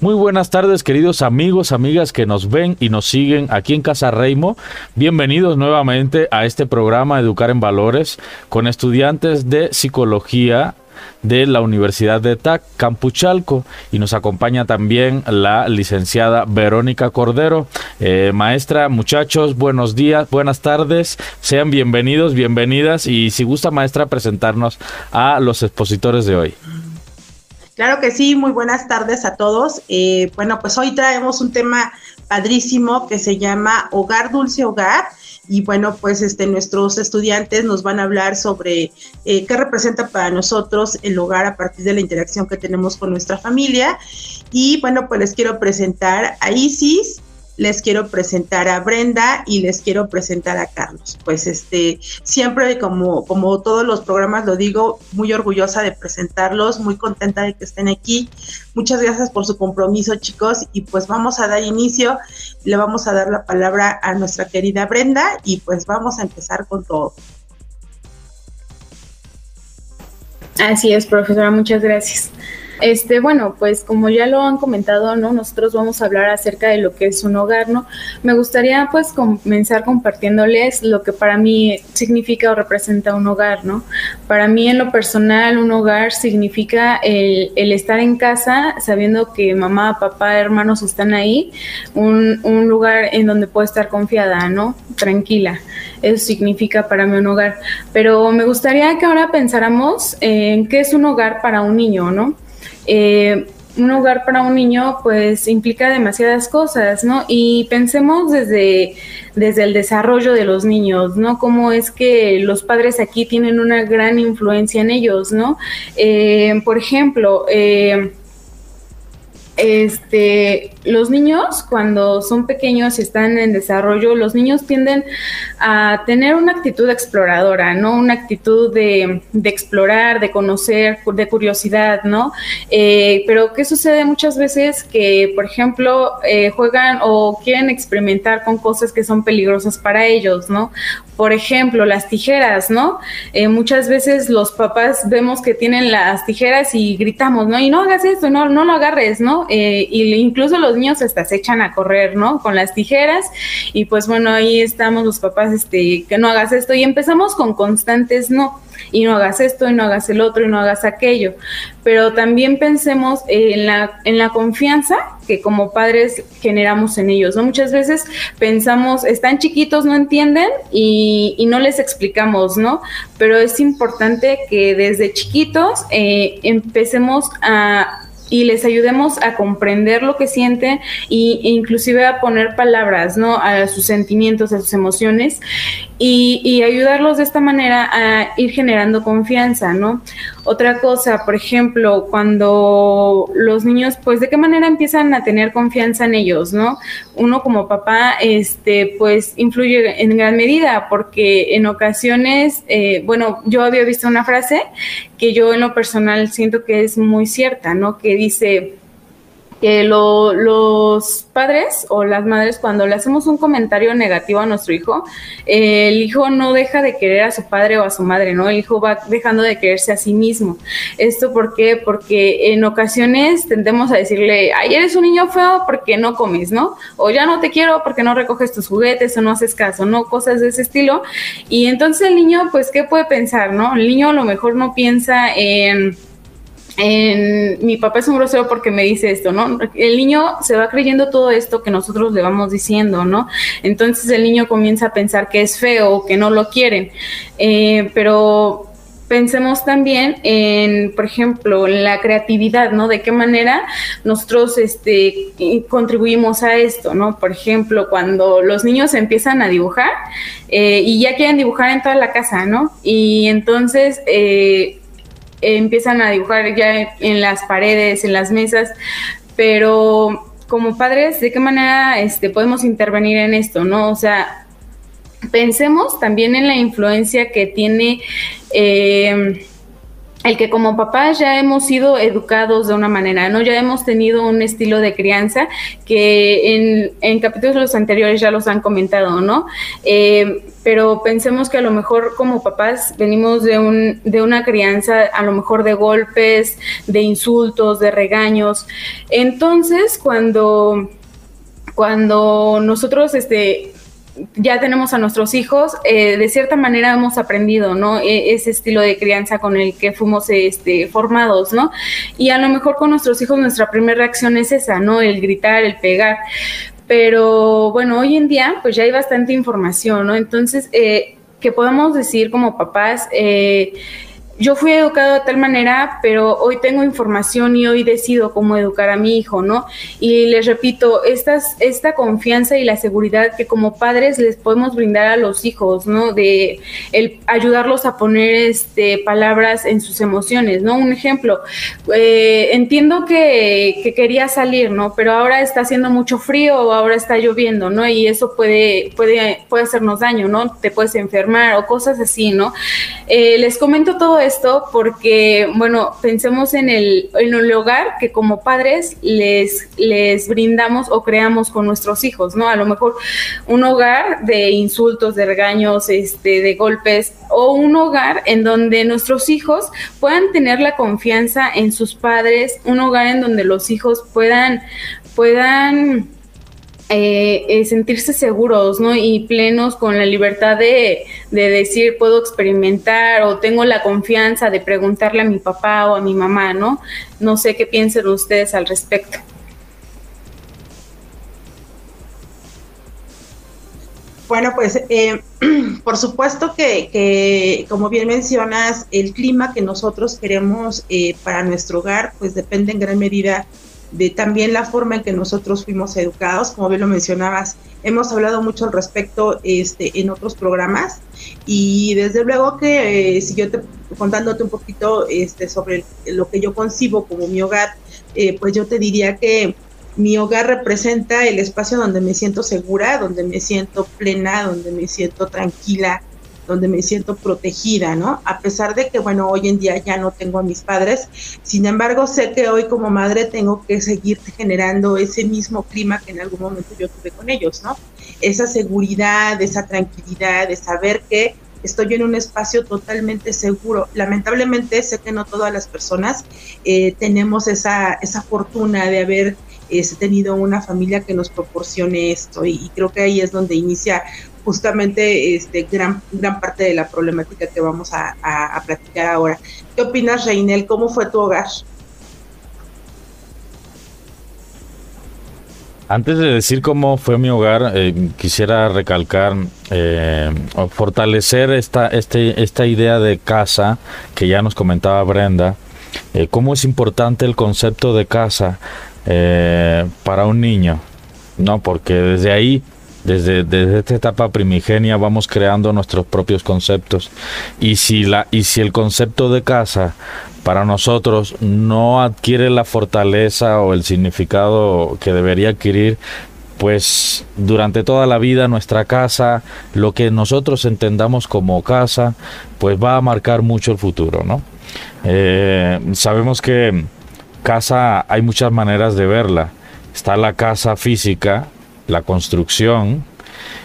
Muy buenas tardes, queridos amigos, amigas que nos ven y nos siguen aquí en Casa Reimo. Bienvenidos nuevamente a este programa Educar en Valores con estudiantes de psicología de la Universidad de TAC Campuchalco y nos acompaña también la licenciada Verónica Cordero. Eh, maestra, muchachos, buenos días, buenas tardes, sean bienvenidos, bienvenidas y si gusta maestra presentarnos a los expositores de hoy. Claro que sí, muy buenas tardes a todos. Eh, bueno, pues hoy traemos un tema padrísimo que se llama Hogar Dulce Hogar y bueno, pues este, nuestros estudiantes nos van a hablar sobre eh, qué representa para nosotros el hogar a partir de la interacción que tenemos con nuestra familia. Y bueno, pues les quiero presentar a Isis, les quiero presentar a Brenda y les quiero presentar a Carlos. Pues este, siempre como, como todos los programas lo digo, muy orgullosa de presentarlos, muy contenta de que estén aquí. Muchas gracias por su compromiso, chicos, y pues vamos a dar inicio. Le vamos a dar la palabra a nuestra querida Brenda y pues vamos a empezar con todo. Así es, profesora, muchas gracias. Este, bueno, pues como ya lo han comentado, ¿no? Nosotros vamos a hablar acerca de lo que es un hogar, ¿no? Me gustaría pues comenzar compartiéndoles lo que para mí significa o representa un hogar, ¿no? Para mí en lo personal un hogar significa el, estar en casa sabiendo que mamá, papá, hermanos están ahí, un, un lugar en donde puedo estar confiada, ¿no? Tranquila. Eso significa para mí un hogar. Pero me gustaría que ahora pensáramos en qué es un hogar para un niño, ¿no? Eh, un hogar para un niño pues implica demasiadas cosas, ¿no? Y pensemos desde, desde el desarrollo de los niños, ¿no? Cómo es que los padres aquí tienen una gran influencia en ellos, ¿no? Eh, por ejemplo, eh, este, los niños cuando son pequeños y están en desarrollo, los niños tienden a tener una actitud exploradora, ¿no? Una actitud de, explorar, de conocer, de curiosidad, ¿no? Eh, pero ¿qué sucede muchas veces? Que, por ejemplo, eh, juegan o quieren experimentar con cosas que son peligrosas para ellos, ¿no? Por ejemplo, las tijeras, ¿no? Eh, muchas veces los papás vemos que tienen las tijeras y gritamos, ¿no? Y no hagas esto, no, no lo agarres, ¿no? Eh, y incluso los niños hasta se echan a correr, ¿no? Con las tijeras y pues bueno, ahí estamos los papás, este, que no hagas esto y empezamos con constantes no y no hagas esto y no hagas el otro y no hagas aquello. Pero también pensemos en la, en la confianza que como padres generamos en ellos. ¿no? Muchas veces pensamos, están chiquitos, no entienden y, y no les explicamos, ¿no? Pero es importante que desde chiquitos eh, empecemos a y les ayudemos a comprender lo que sienten e inclusive a poner palabras, ¿no? A sus sentimientos, a sus emociones y, y, ayudarlos de esta manera a ir generando confianza, ¿no? Otra cosa, por ejemplo, cuando los niños, pues, ¿de qué manera empiezan a tener confianza en ellos, ¿no? Uno como papá, este, pues, influye en gran medida porque en ocasiones, eh, bueno, yo había visto una frase que yo en lo personal siento que es muy cierta, ¿no? Que dice, que los padres o las madres cuando le hacemos un comentario negativo a nuestro hijo, el hijo no deja de querer a su padre o a su madre, ¿no? El hijo va dejando de quererse a sí mismo. ¿Esto por qué? Porque en ocasiones tendemos a decirle, ay, eres un niño feo porque no comes, ¿no? O ya no te quiero porque no recoges tus juguetes o no haces caso, ¿no? Cosas de ese estilo. Y entonces el niño, pues, ¿qué puede pensar, no? El niño a lo mejor no piensa en en, mi papá es un grosero porque me dice esto, ¿no? El niño se va creyendo todo esto que nosotros le vamos diciendo, ¿no? Entonces el niño comienza a pensar que es feo que no lo quieren. Eh, pero pensemos también en, por ejemplo, la creatividad, ¿no? De qué manera nosotros este, contribuimos a esto, ¿no? Por ejemplo, cuando los niños empiezan a dibujar eh, y ya quieren dibujar en toda la casa, ¿no? Y entonces eh, empiezan a dibujar ya en las paredes, en las mesas, pero como padres, ¿de qué manera este, podemos intervenir en esto? ¿no? O sea, pensemos también en la influencia que tiene eh, el que como papás ya hemos sido educados de una manera, ¿no? Ya hemos tenido un estilo de crianza que en, en capítulos anteriores ya los han comentado, ¿no? Eh, pero pensemos que a lo mejor como papás venimos de, un, de una crianza, a lo mejor de golpes, de insultos, de regaños. Entonces, cuando cuando nosotros este, ya tenemos a nuestros hijos, eh, de cierta manera hemos aprendido, ¿no? E, ese estilo de crianza con el que fuimos este, formados, ¿no? Y a lo mejor con nuestros hijos nuestra primera reacción es esa, ¿no? El gritar, el pegar. Pero bueno, hoy en día pues ya hay bastante información, ¿no? Entonces, eh, que podemos decir como papás, eh, yo fui educado de tal manera, pero hoy tengo información y hoy decido cómo educar a mi hijo, ¿no? Y les repito, estas, esta confianza y la seguridad que como padres les podemos brindar a los hijos, ¿no? De ayudarlos a poner este, palabras en sus emociones, ¿no? Un ejemplo, eh, entiendo que, que, quería salir, ¿no? Pero ahora está haciendo mucho frío o ahora está lloviendo, ¿no? Y eso puede, puede, puede hacernos daño, ¿no? Te puedes enfermar o cosas así, ¿no? Eh, les comento todo esto porque, bueno, pensemos en el, en el hogar que como padres les, les brindamos o creamos con nuestros hijos, ¿no? A lo mejor un hogar de insultos, de regaños, este, de golpes, o un hogar en donde nuestros hijos puedan tener la confianza en sus padres, un hogar en donde los hijos puedan, puedan eh, eh, sentirse seguros, ¿no? Y plenos con la libertad de, de, decir, puedo experimentar o tengo la confianza de preguntarle a mi papá o a mi mamá, ¿no? No sé qué piensen ustedes al respecto. Bueno, pues eh, por supuesto que, que, como bien mencionas, el clima que nosotros queremos para nuestro hogar, pues depende en gran medida de también la forma en que nosotros fuimos educados, como bien lo mencionabas, hemos hablado mucho al respecto este, en otros programas. Y desde luego que eh, si yo te contándote un poquito este, sobre lo que yo concibo como mi hogar, eh, pues yo te diría que mi hogar representa el espacio donde me siento segura, donde me siento plena, donde me siento tranquila, donde me siento protegida, ¿no? A pesar de que, bueno, hoy en día ya no tengo a mis padres, sin embargo, sé que hoy como madre tengo que seguir generando ese mismo clima que en algún momento yo tuve con ellos, ¿no? Esa seguridad, esa tranquilidad de saber que estoy en un espacio totalmente seguro. Lamentablemente sé que no todas las personas eh, tenemos esa, esa fortuna de haber este, tenido una familia que nos proporcione esto y, creo que ahí es donde inicia justamente este, gran, gran parte de la problemática que vamos a, a, platicar ahora. ¿Qué opinas, Reinel? ¿Cómo fue tu hogar? Antes de decir cómo fue mi hogar, eh, quisiera recalcar, eh, fortalecer esta, este, esta idea de casa que ya nos comentaba Brenda, eh, cómo es importante el concepto de casa para un niño, ¿no? Porque desde ahí desde, desde, esta etapa primigenia vamos creando nuestros propios conceptos y si la y si el concepto de casa para nosotros no adquiere la fortaleza o el significado que debería adquirir pues durante toda la vida nuestra casa, lo que nosotros entendamos como casa, pues va a marcar mucho el futuro, ¿no? Eh, sabemos que casa hay muchas maneras de verla. Está la casa física, la construcción,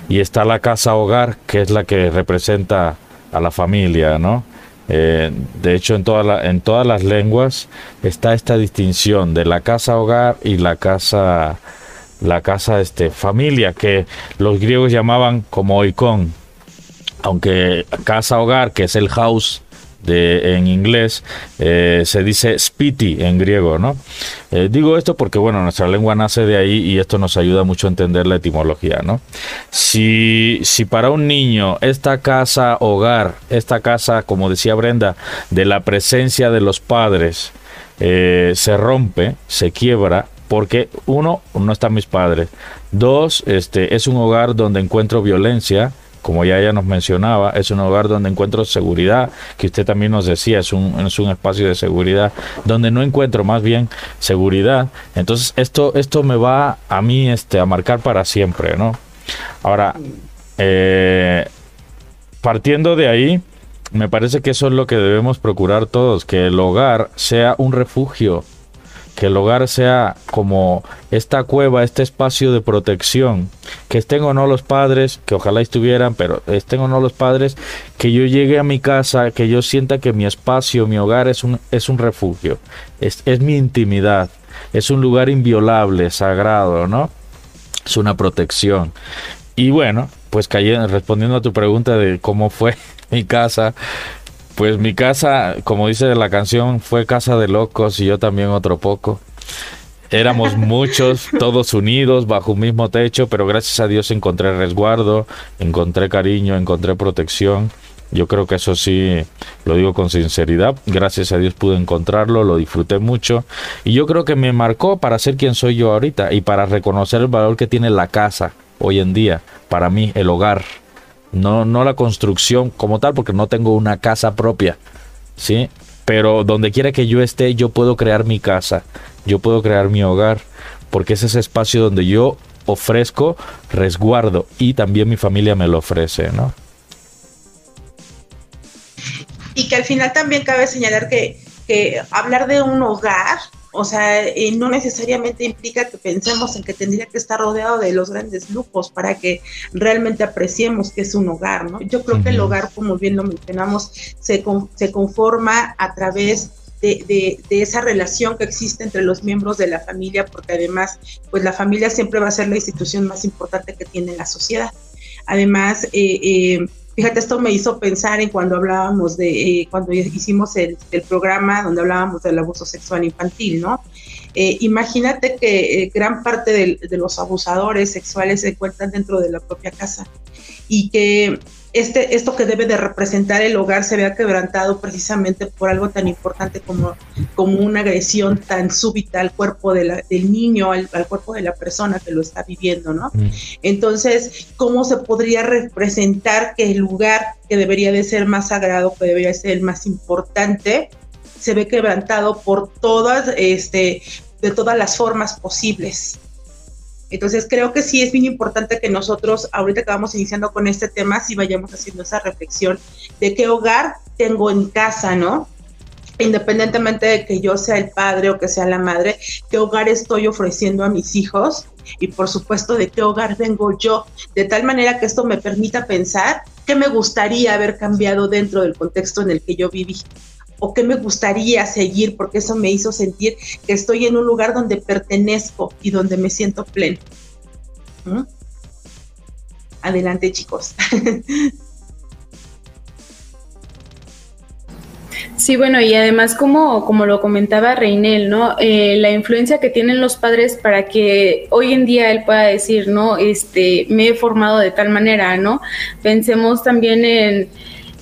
y está la casa hogar, que es la que representa a la familia, ¿no? Eh, de hecho, en, toda en todas las lenguas está esta distinción de la casa hogar y la casa, la casa este, familia, que los griegos llamaban como oikon, aunque casa hogar, que es el house en inglés eh, se dice spiti en griego, ¿no? Eh, digo esto porque, bueno, nuestra lengua nace de ahí y esto nos ayuda mucho a entender la etimología, ¿no? Si, si para un niño esta casa hogar, esta casa, como decía Brenda, de la presencia de los padres, eh, se rompe, se quiebra, porque uno, no están mis padres, dos, este, es un hogar donde encuentro violencia, como ya ella nos mencionaba, es un hogar donde encuentro seguridad, que usted también nos decía, es un, es un espacio de seguridad, donde no encuentro más bien seguridad. Entonces, esto, esto me va a mí este, a marcar para siempre, ¿no? Ahora, eh, partiendo de ahí, me parece que eso es lo que debemos procurar todos, que el hogar sea un refugio, que el hogar sea como esta cueva, este espacio de protección, que estén o no los padres, que ojalá estuvieran, pero estén o no los padres, que yo llegue a mi casa, que yo sienta que mi espacio, mi hogar es un, es un refugio, es, es mi intimidad, es un lugar inviolable, sagrado, ¿no? Es una protección. Y bueno, pues respondiendo a tu pregunta de cómo fue mi casa, pues mi casa, como dice la canción, fue casa de locos y yo también otro poco. Éramos muchos, todos unidos, bajo un mismo techo, pero gracias a Dios encontré resguardo, encontré cariño, encontré protección. Yo creo que eso sí, lo digo con sinceridad. Gracias a Dios pude encontrarlo, lo disfruté mucho. Y yo creo que me marcó para ser quien soy yo ahorita y para reconocer el valor que tiene la casa hoy en día. Para mí, el hogar no, no la construcción como tal, porque no tengo una casa propia, ¿sí? Pero donde quiera que yo esté, yo puedo crear mi casa, yo puedo crear mi hogar, porque es ese espacio donde yo ofrezco resguardo y también mi familia me lo ofrece, ¿no? Y que al final también cabe señalar que, que hablar de un hogar o sea, eh, no necesariamente implica que pensemos en que tendría que estar rodeado de los grandes lujos para que realmente apreciemos que es un hogar, ¿no? Yo creo que el hogar, como bien lo mencionamos, se, se conforma a través de, de, de, esa relación que existe entre los miembros de la familia, porque además, pues la familia siempre va a ser la institución más importante que tiene la sociedad. Además, eh, eh, Fíjate, esto me hizo pensar en cuando hablábamos de, eh, cuando hicimos el, programa donde hablábamos del abuso sexual infantil, ¿no? Eh, imagínate que eh, gran parte de, los abusadores sexuales se encuentran dentro de la propia casa y que este, esto que debe de representar el hogar se vea quebrantado precisamente por algo tan importante como, como una agresión tan súbita al cuerpo de del niño, al, cuerpo de la persona que lo está viviendo, ¿no? Mm. Entonces, ¿cómo se podría representar que el lugar que debería de ser más sagrado, que debería ser el más importante, se ve quebrantado por todas, este, de todas las formas posibles? Entonces creo que sí es bien importante que nosotros, ahorita que vamos iniciando con este tema, sí vayamos haciendo esa reflexión de qué hogar tengo en casa, ¿no? Independientemente de que yo sea el padre o que sea la madre, qué hogar estoy ofreciendo a mis hijos y por supuesto de qué hogar vengo yo, de tal manera que esto me permita pensar qué me gustaría haber cambiado dentro del contexto en el que yo viví o qué me gustaría seguir, porque eso me hizo sentir que estoy en un lugar donde pertenezco y donde me siento pleno. ¿Mm? Adelante, chicos. Sí, bueno, y además como, como lo comentaba Reinel, ¿no? Eh, la influencia que tienen los padres para que hoy en día él pueda decir, ¿no? Este, me he formado de tal manera, ¿no? Pensemos también en,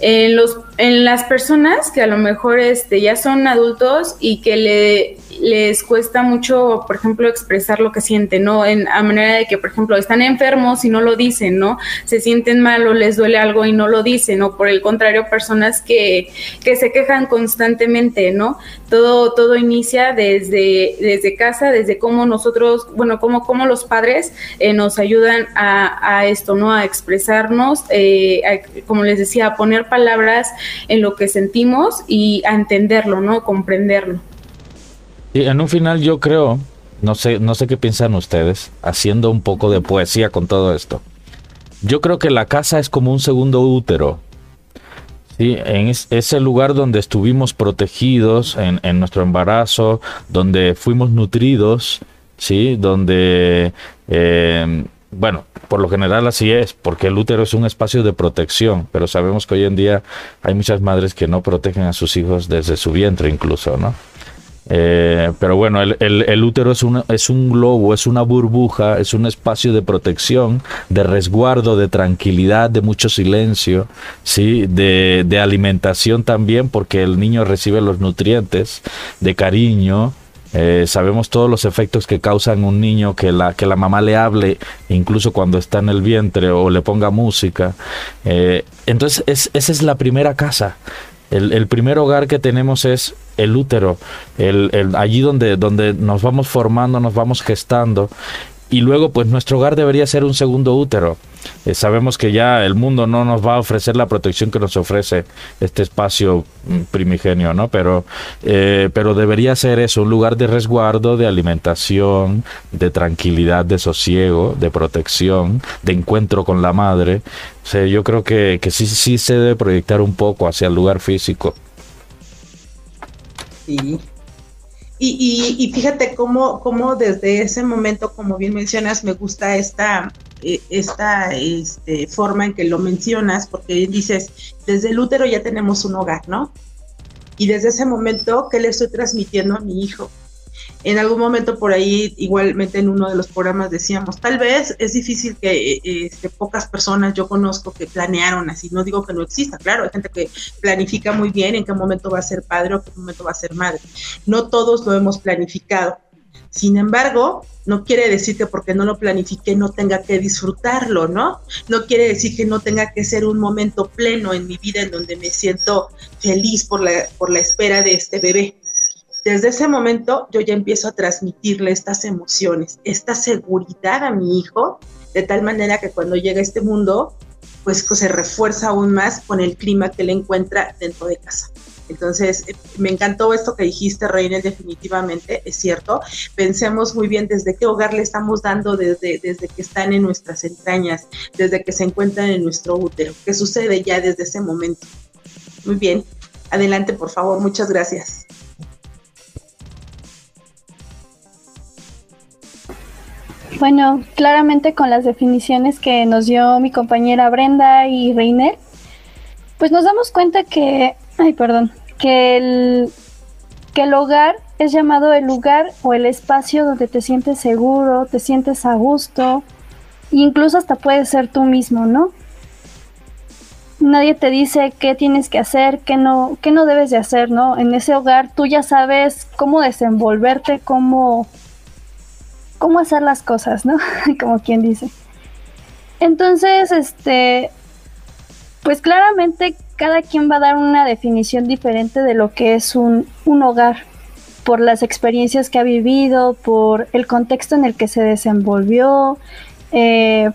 en los en las personas que a lo mejor este ya son adultos y que le les cuesta mucho, por ejemplo, expresar lo que sienten, ¿no? En, a manera de que, por ejemplo, están enfermos y no lo dicen, ¿no? Se sienten mal o les duele algo y no lo dicen, o por el contrario, personas que, que se quejan constantemente, ¿no? Todo, todo inicia desde, desde casa, desde cómo nosotros, bueno, cómo, cómo los padres eh, nos ayudan a, a, esto, ¿no? A expresarnos, eh, como les decía, a poner palabras en lo que sentimos y a entenderlo, ¿no? Comprenderlo. Y en un final yo creo, no sé, no sé qué piensan ustedes, haciendo un poco de poesía con todo esto. Yo creo que la casa es como un segundo útero. Sí, en ese lugar donde estuvimos protegidos en, nuestro embarazo, donde fuimos nutridos, sí, donde eh, bueno, por lo general así es, porque el útero es un espacio de protección, pero sabemos que hoy en día hay muchas madres que no protegen a sus hijos desde su vientre incluso, ¿no? Eh, pero bueno, el, útero es, es un globo, es una burbuja, es un espacio de protección, de resguardo, de tranquilidad, de mucho silencio, ¿sí? de, de alimentación también, porque el niño recibe los nutrientes, de cariño, eh, sabemos todos los efectos que causan un niño que la, que la mamá le hable, incluso cuando está en el vientre o le ponga música. Eh, entonces, esa es la primera casa. El, primer hogar que tenemos es el útero, el, allí donde, donde nos vamos formando, nos vamos gestando. Y luego, pues nuestro hogar debería ser un segundo útero. Eh, sabemos que ya el mundo no nos va a ofrecer la protección que nos ofrece este espacio mm, primigenio, ¿no? Pero, eh, pero debería ser eso, un lugar de resguardo, de alimentación, de tranquilidad, de sosiego, de protección, de encuentro con la madre. Yo creo que, que sí, sí se debe proyectar un poco hacia el lugar físico. Sí, y, y, fíjate cómo, cómo, desde ese momento, como bien mencionas, me gusta esta, eh, esta este, forma en que lo mencionas, porque dices, desde el útero ya tenemos un hogar, ¿no? Y desde ese momento, ¿qué le estoy transmitiendo a mi hijo? En algún momento por ahí, igualmente en uno de los programas decíamos, tal vez es difícil que este, pocas personas yo conozco que planearon así, no digo que no exista, claro, hay gente que planifica muy bien en qué momento va a ser padre o qué momento va a ser madre. No todos lo hemos planificado. Sin embargo, no quiere decir que porque no lo planifique no tenga que disfrutarlo, ¿no? No quiere decir que no tenga que ser un momento pleno en mi vida en donde me siento feliz por la, por la espera de este bebé desde ese momento yo ya empiezo a transmitirle estas emociones, esta seguridad a mi hijo, de tal manera que cuando llega a este mundo, pues, se refuerza aún más con el clima que le encuentra dentro de casa. Entonces, eh, me encantó esto que dijiste, Reina, definitivamente, es cierto. Pensemos muy bien desde qué hogar le estamos dando desde, desde que están en nuestras entrañas, desde que se encuentran en nuestro útero. ¿Qué sucede ya desde ese momento? Muy bien. Adelante, por favor. Muchas gracias. Bueno, claramente con las definiciones que nos dio mi compañera Brenda y Reiner, pues nos damos cuenta que, ay, perdón, que el, que el hogar es llamado el lugar o el espacio donde te sientes seguro, te sientes a gusto, incluso hasta puedes ser tú mismo, ¿no? Nadie te dice qué tienes que hacer, qué no, qué no debes de hacer, ¿no? En ese hogar tú ya sabes cómo desenvolverte, cómo cómo hacer las cosas, ¿no? Como quien dice. Entonces, este, pues claramente cada quien va a dar una definición diferente de lo que es un, hogar, por las experiencias que ha vivido, por el contexto en el que se desenvolvió, eh,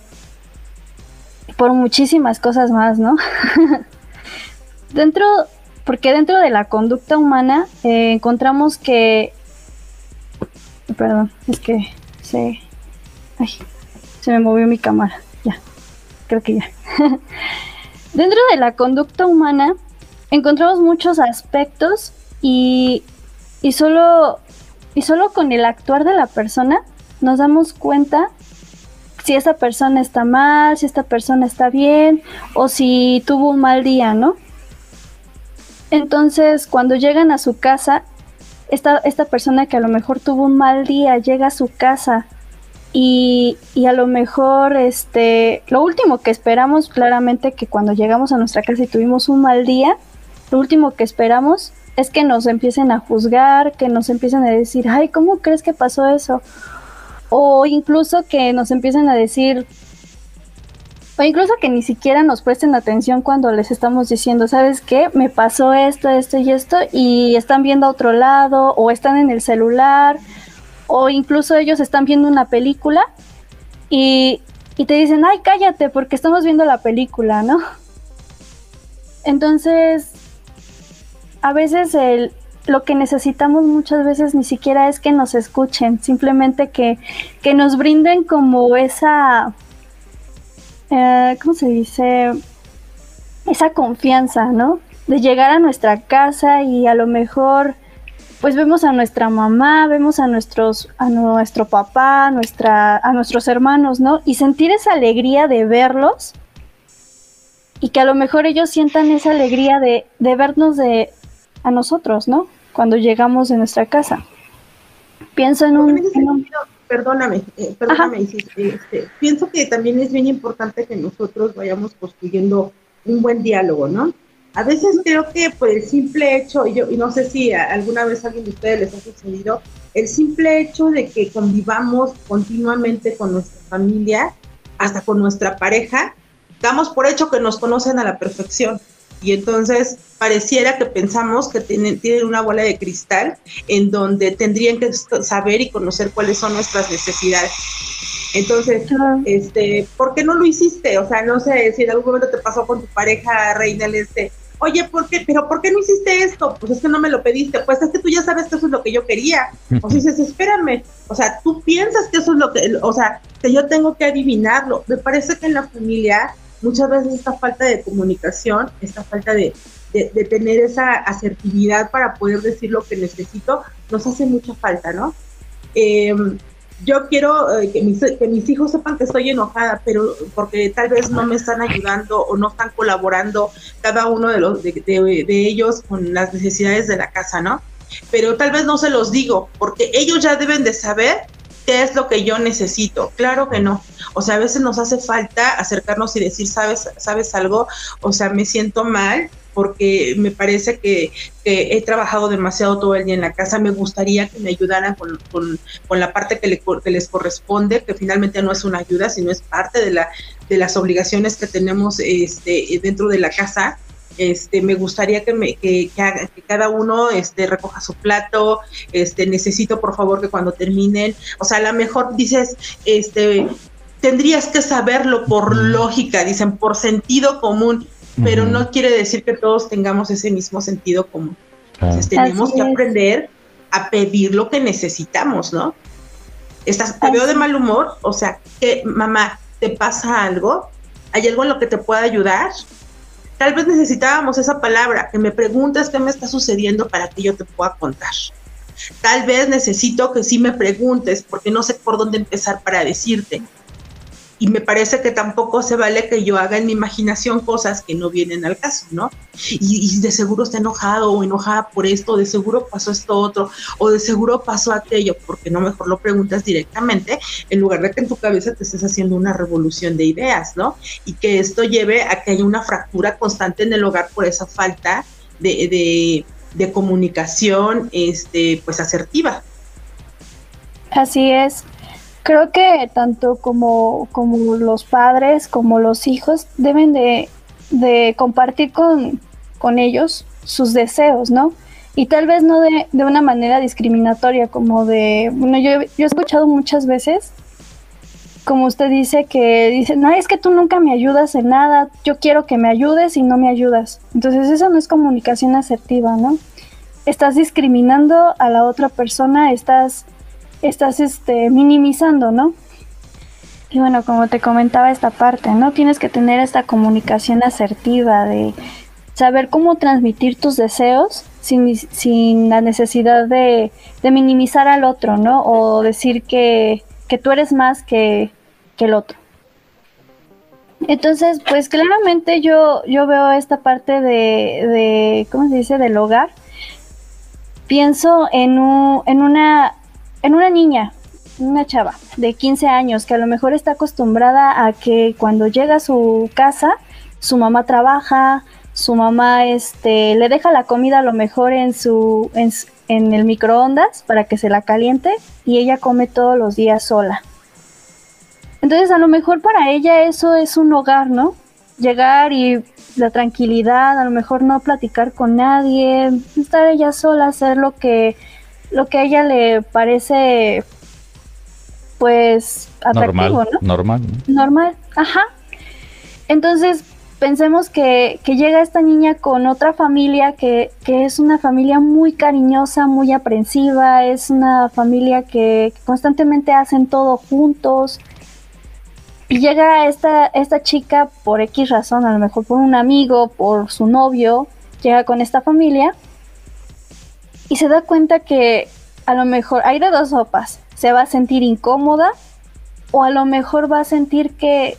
por muchísimas cosas más, ¿no? dentro, porque dentro de la conducta humana eh, encontramos que, perdón, es que se... Ay, se me movió mi cámara. Ya, creo que ya. Dentro de la conducta humana encontramos muchos aspectos y, y, solo, y solo con el actuar de la persona nos damos cuenta si esa persona está mal, si esta persona está bien o si tuvo un mal día, ¿no? Entonces, cuando llegan a su casa, esta, esta persona que a lo mejor tuvo un mal día llega a su casa y, y, a lo mejor este lo último que esperamos claramente que cuando llegamos a nuestra casa y tuvimos un mal día lo último que esperamos es que nos empiecen a juzgar que nos empiecen a decir ay cómo crees que pasó eso o incluso que nos empiecen a decir o incluso que ni siquiera nos presten atención cuando les estamos diciendo, ¿sabes qué? Me pasó esto, esto y esto, y están viendo a otro lado, o están en el celular, o incluso ellos están viendo una película y, y te dicen, ay, cállate, porque estamos viendo la película, ¿no? Entonces, a veces el, lo que necesitamos muchas veces ni siquiera es que nos escuchen, simplemente que, que nos brinden como esa eh, ¿cómo se dice? Esa confianza, ¿no? De llegar a nuestra casa y a lo mejor, pues vemos a nuestra mamá, vemos a nuestros, a nuestro papá, nuestra, a nuestros hermanos, ¿no? Y sentir esa alegría de verlos y que a lo mejor ellos sientan esa alegría de, de vernos de a nosotros, ¿no? Cuando llegamos de nuestra casa. Pienso en un, en un perdóname, eh, perdóname, este, pienso que también es bien importante que nosotros vayamos construyendo un buen diálogo, ¿no? A veces creo que por el simple hecho, y, yo, y no sé si alguna vez a alguien de ustedes les ha sucedido, el simple hecho de que convivamos continuamente con nuestra familia, hasta con nuestra pareja, damos por hecho que nos conocen a la perfección. Y entonces pareciera que pensamos que tienen, tienen una bola de cristal en donde tendrían que saber y conocer cuáles son nuestras necesidades. Entonces, este, ¿por qué no lo hiciste? O sea, no sé si en algún momento te pasó con tu pareja, Reina, este, oye, ¿por qué? ¿Pero por qué no hiciste esto? Pues es que no me lo pediste. Pues es que tú ya sabes que eso es lo que yo quería. O sea, dices, espérame. O sea, tú piensas que eso es lo que, o sea, que yo tengo que adivinarlo. Me parece que en la familia muchas veces esta falta de comunicación, esta falta de, de, tener esa asertividad para poder decir lo que necesito, nos hace mucha falta, ¿no? Em, yo quiero eh, que, mis, que, mis, hijos sepan que estoy enojada, pero porque tal vez no me están ayudando o no están colaborando cada uno de, los, de, de, ellos con las necesidades de la casa, ¿no? Pero tal vez no se los digo, porque ellos ya deben de saber qué es lo que yo necesito. Claro que no. O sea, a veces nos hace falta acercarnos y decir, ¿sabes, sabes algo? O sea, me siento mal, porque me parece que, he trabajado demasiado todo el día en la casa. Me gustaría que me ayudaran con, la parte que, les corresponde, que finalmente no es una ayuda, sino es parte de, la, de las obligaciones que tenemos este, dentro de la casa. Este, me gustaría que, me, que, cada uno este, recoja su plato, necesito por favor que cuando terminen, o sea, a lo mejor dices, tendrías que saberlo por lógica, dicen, por sentido común, pero no quiere decir que todos tengamos ese mismo sentido común. Entonces tenemos que aprender a pedir lo que necesitamos, ¿no? Estás, te veo de mal humor, o sea, que mamá, ¿te pasa algo? ¿Hay algo en lo que te pueda ayudar? Tal vez necesitábamos esa palabra, que me preguntes qué me está sucediendo para que yo te pueda contar. Tal vez necesito que sí me preguntes, porque no sé por dónde empezar para decirte y me parece que tampoco se vale que yo haga en mi imaginación cosas que no vienen al caso, ¿no? Y, de seguro está enojado o enojada por esto, de seguro pasó esto otro, o de seguro pasó aquello, porque no mejor lo preguntas directamente, en lugar de que en tu cabeza te estés haciendo una revolución de ideas, ¿no? Y que esto lleve a que haya una fractura constante en el hogar por esa falta de, de, de comunicación, este, pues asertiva. Así es creo que tanto como, como los padres como los hijos deben de, compartir con, ellos sus deseos, ¿no? Y tal vez no de, de una manera discriminatoria, como de, bueno, yo, yo he escuchado muchas veces, como usted dice, que dice, no, es que tú nunca me ayudas en nada, yo quiero que me ayudes y no me ayudas. Entonces eso no es comunicación asertiva, ¿no? Estás discriminando a la otra persona, estás estás este, minimizando, ¿no? Y bueno, como te comentaba esta parte, ¿no? Tienes que tener esta comunicación asertiva de saber cómo transmitir tus deseos sin, la necesidad de, minimizar al otro, ¿no? O decir que, tú eres más que, el otro. Entonces, pues claramente yo, yo veo esta parte de, de, ¿cómo se dice?, del hogar. Pienso en, un, en una en una niña, una chava de 15 años que a lo mejor está acostumbrada a que cuando llega a su casa, su mamá trabaja, su mamá este, le deja la comida a lo mejor en, su, en, en el microondas para que se la caliente y ella come todos los días sola. Entonces a lo mejor para ella eso es un hogar, ¿no? Llegar y la tranquilidad, a lo mejor no platicar con nadie, estar ella sola, hacer lo que lo que a ella le parece pues atractivo, normal, ¿no? Normal. Normal, ajá. Entonces, pensemos que, que, llega esta niña con otra familia que, que, es una familia muy cariñosa, muy aprensiva, es una familia que constantemente hacen todo juntos. Y llega esta, esta chica por X razón, a lo mejor por un amigo, por su novio, llega con esta familia y se da cuenta que a lo mejor hay de dos sopas, se va a sentir incómoda o a lo mejor va a sentir que,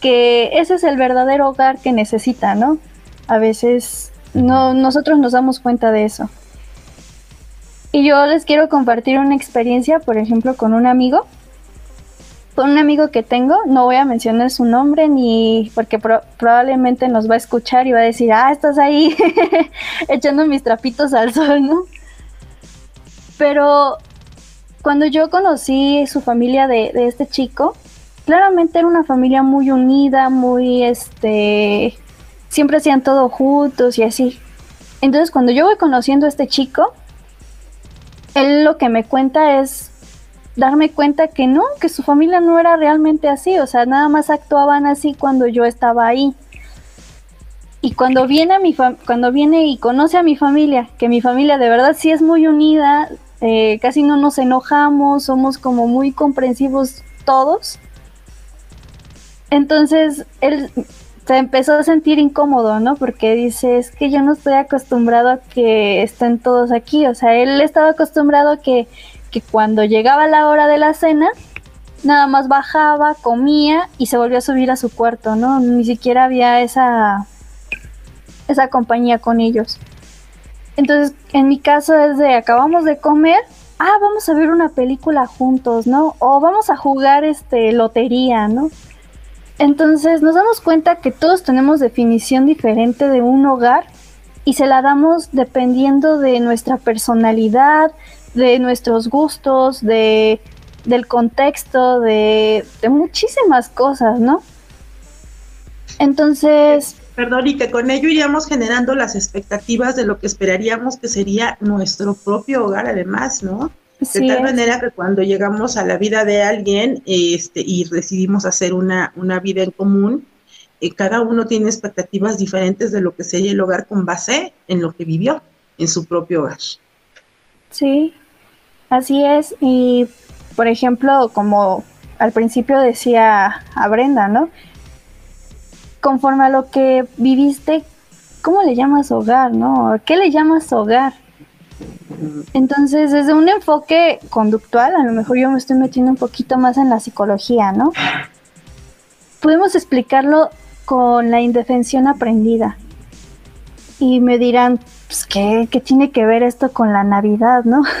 que ese es el verdadero hogar que necesita, ¿no? A veces no, nosotros nos damos cuenta de eso. Y yo les quiero compartir una experiencia, por ejemplo, con un amigo con un amigo que tengo, no voy a mencionar su nombre ni porque probablemente nos va a escuchar y va a decir, ah, estás ahí echando mis trapitos al sol, ¿no? Pero cuando yo conocí su familia de, de este chico, claramente era una familia muy unida, muy, este, siempre hacían todo juntos y así. Entonces cuando yo voy conociendo a este chico, él lo que me cuenta es darme cuenta que no, que su familia no era realmente así, o sea, nada más actuaban así cuando yo estaba ahí. Y cuando viene a mi cuando viene y conoce a mi familia, que mi familia de verdad sí es muy unida, eh, casi no nos enojamos, somos como muy comprensivos todos. Entonces él se empezó a sentir incómodo, ¿no? Porque dice, es que yo no estoy acostumbrado a que estén todos aquí. O sea, él estaba acostumbrado a que, que cuando llegaba la hora de la cena, nada más bajaba, comía y se volvió a subir a su cuarto, ¿no? Ni siquiera había esa, esa compañía con ellos. Entonces, en mi caso es de acabamos de comer, ah, vamos a ver una película juntos, ¿no? O vamos a jugar este lotería, ¿no? Entonces nos damos cuenta que todos tenemos definición diferente de un hogar y se la damos dependiendo de nuestra personalidad, de nuestros gustos, de, del contexto, de, de muchísimas cosas, ¿no? Entonces... Perdón, y que con ello iríamos generando las expectativas de lo que esperaríamos que sería nuestro propio hogar, además, ¿no? de tal manera que cuando llegamos a la vida de alguien este, y decidimos hacer una, una vida en común, eh, cada uno tiene expectativas diferentes de lo que sería el hogar con base en lo que vivió en su propio hogar. Sí, así es. Y, por ejemplo, como al principio decía a Brenda, ¿no? Conforme a lo que viviste, ¿cómo le llamas hogar, no? ¿Qué le llamas hogar? Entonces, desde un enfoque conductual, a lo mejor yo me estoy metiendo un poquito más en la psicología, ¿no? Podemos explicarlo con la indefensión aprendida. Y me dirán, pues, ¿qué, ¿qué tiene que ver esto con la Navidad, no?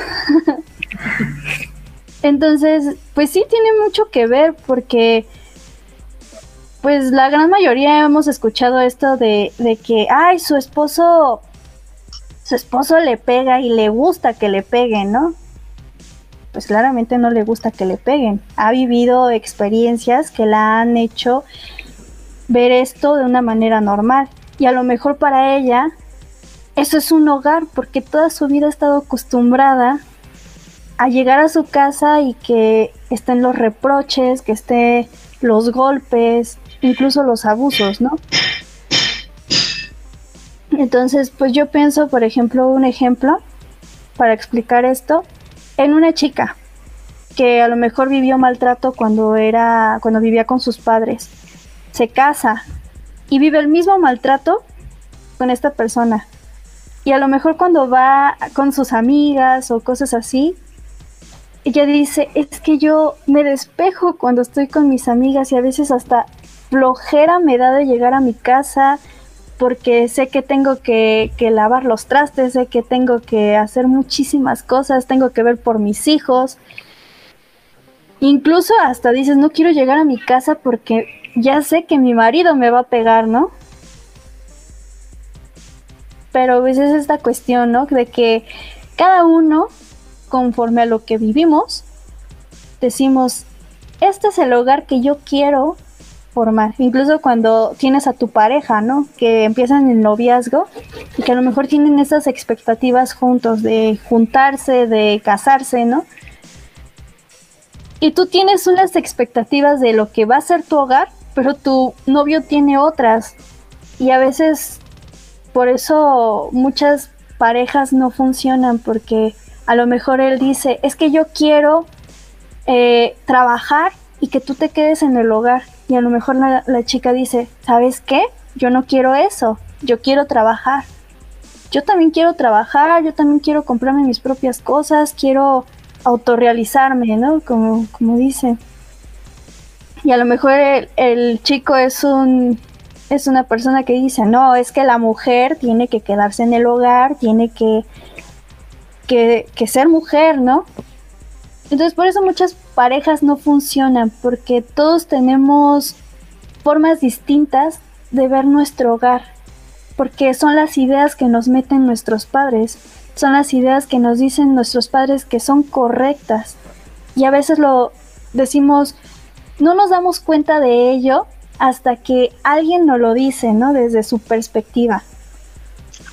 Entonces, pues sí tiene mucho que ver porque pues la gran mayoría hemos escuchado esto de, de, que, ay, su esposo su esposo le pega y le gusta que le peguen, ¿no? Pues claramente no le gusta que le peguen. Ha vivido experiencias que la han hecho ver esto de una manera normal. Y a lo mejor para ella eso es un hogar porque toda su vida ha estado acostumbrada a llegar a su casa y que estén los reproches, que estén los golpes, incluso los abusos, ¿no? Entonces, pues yo pienso, por ejemplo, un ejemplo para explicar esto, en una chica que a lo mejor vivió maltrato cuando era cuando vivía con sus padres. Se casa y vive el mismo maltrato con esta persona. Y a lo mejor cuando va con sus amigas o cosas así, ella dice, es que yo me despejo cuando estoy con mis amigas y a veces hasta flojera me da de llegar a mi casa, porque sé que tengo que, lavar los trastes, sé que tengo que hacer muchísimas cosas, tengo que ver por mis hijos. Incluso hasta dices, no quiero llegar a mi casa porque ya sé que mi marido me va a pegar, ¿no? Pero veces es esta cuestión, ¿no? De que cada uno, conforme a lo que vivimos, decimos, este es el hogar que yo quiero formar. Incluso cuando tienes a tu pareja, ¿no? Que empiezan el noviazgo y que a lo mejor tienen esas expectativas juntos de juntarse, de casarse, ¿no? Y tú tienes unas expectativas de lo que va a ser tu hogar, pero tu novio tiene otras. Y a veces por eso muchas parejas no funcionan porque a lo mejor él dice, es que yo quiero eh, trabajar y que tú te quedes en el hogar. Y a lo mejor la, chica dice, ¿sabes qué? Yo no quiero eso, yo quiero trabajar. Yo también quiero trabajar, yo también quiero comprarme mis propias cosas, quiero autorrealizarme, ¿no? Como, como dice. Y a lo mejor el, chico es un es una persona que dice, no, es que la mujer tiene que quedarse en el hogar, tiene que, que, ser mujer, ¿no? Entonces por eso muchas parejas no funcionan, porque todos tenemos formas distintas de ver nuestro hogar, porque son las ideas que nos meten nuestros padres, son las ideas que nos dicen nuestros padres que son correctas. Y a veces lo decimos, no nos damos cuenta de ello hasta que alguien nos lo dice, ¿no? Desde su perspectiva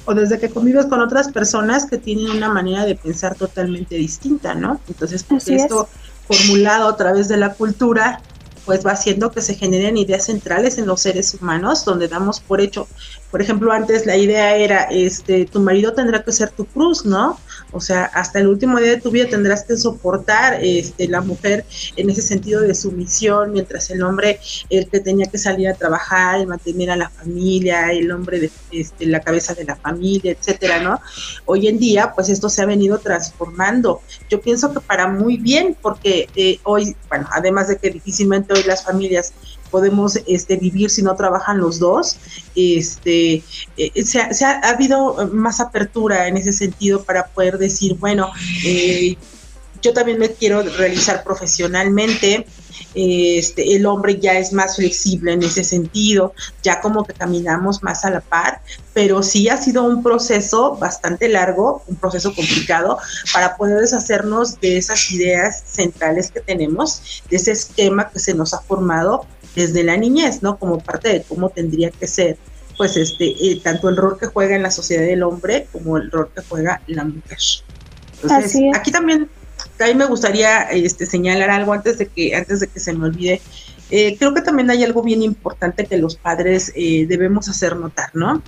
o desde que convives con otras personas que tienen una manera de pensar totalmente distinta, ¿no? Entonces, pues esto formulado a través de la cultura, pues va haciendo que se generen ideas centrales en los seres humanos, donde damos por hecho, por ejemplo, antes la idea era, este, tu marido tendrá que ser tu cruz, ¿no? O sea, hasta el último día de tu vida tendrás que soportar este, la mujer en ese sentido de sumisión, mientras el hombre, el que tenía que salir a trabajar, mantener a la familia, el hombre de este, la cabeza de la familia, etcétera, ¿no? Hoy en día, pues esto se ha venido transformando. Yo pienso que para muy bien, porque eh, hoy, bueno, además de que difícilmente hoy las familias podemos este, vivir si no trabajan los dos. Este, eh, se, ha, habido más apertura en ese sentido para poder decir, bueno, eh, yo también me quiero realizar profesionalmente, este, el hombre ya es más flexible en ese sentido, ya como que caminamos más a la par, pero sí ha sido un proceso bastante largo, un proceso complicado para poder deshacernos de esas ideas centrales que tenemos, de ese esquema que se nos ha formado desde la niñez, ¿no? Como parte de cómo tendría que ser, pues, este, eh, tanto el rol que juega en la sociedad del hombre como el rol que juega la mujer. Entonces, aquí también, también me gustaría este, señalar algo antes de que, antes de que se me olvide. Eh, creo que también hay algo bien importante que los padres eh, debemos hacer notar, ¿no?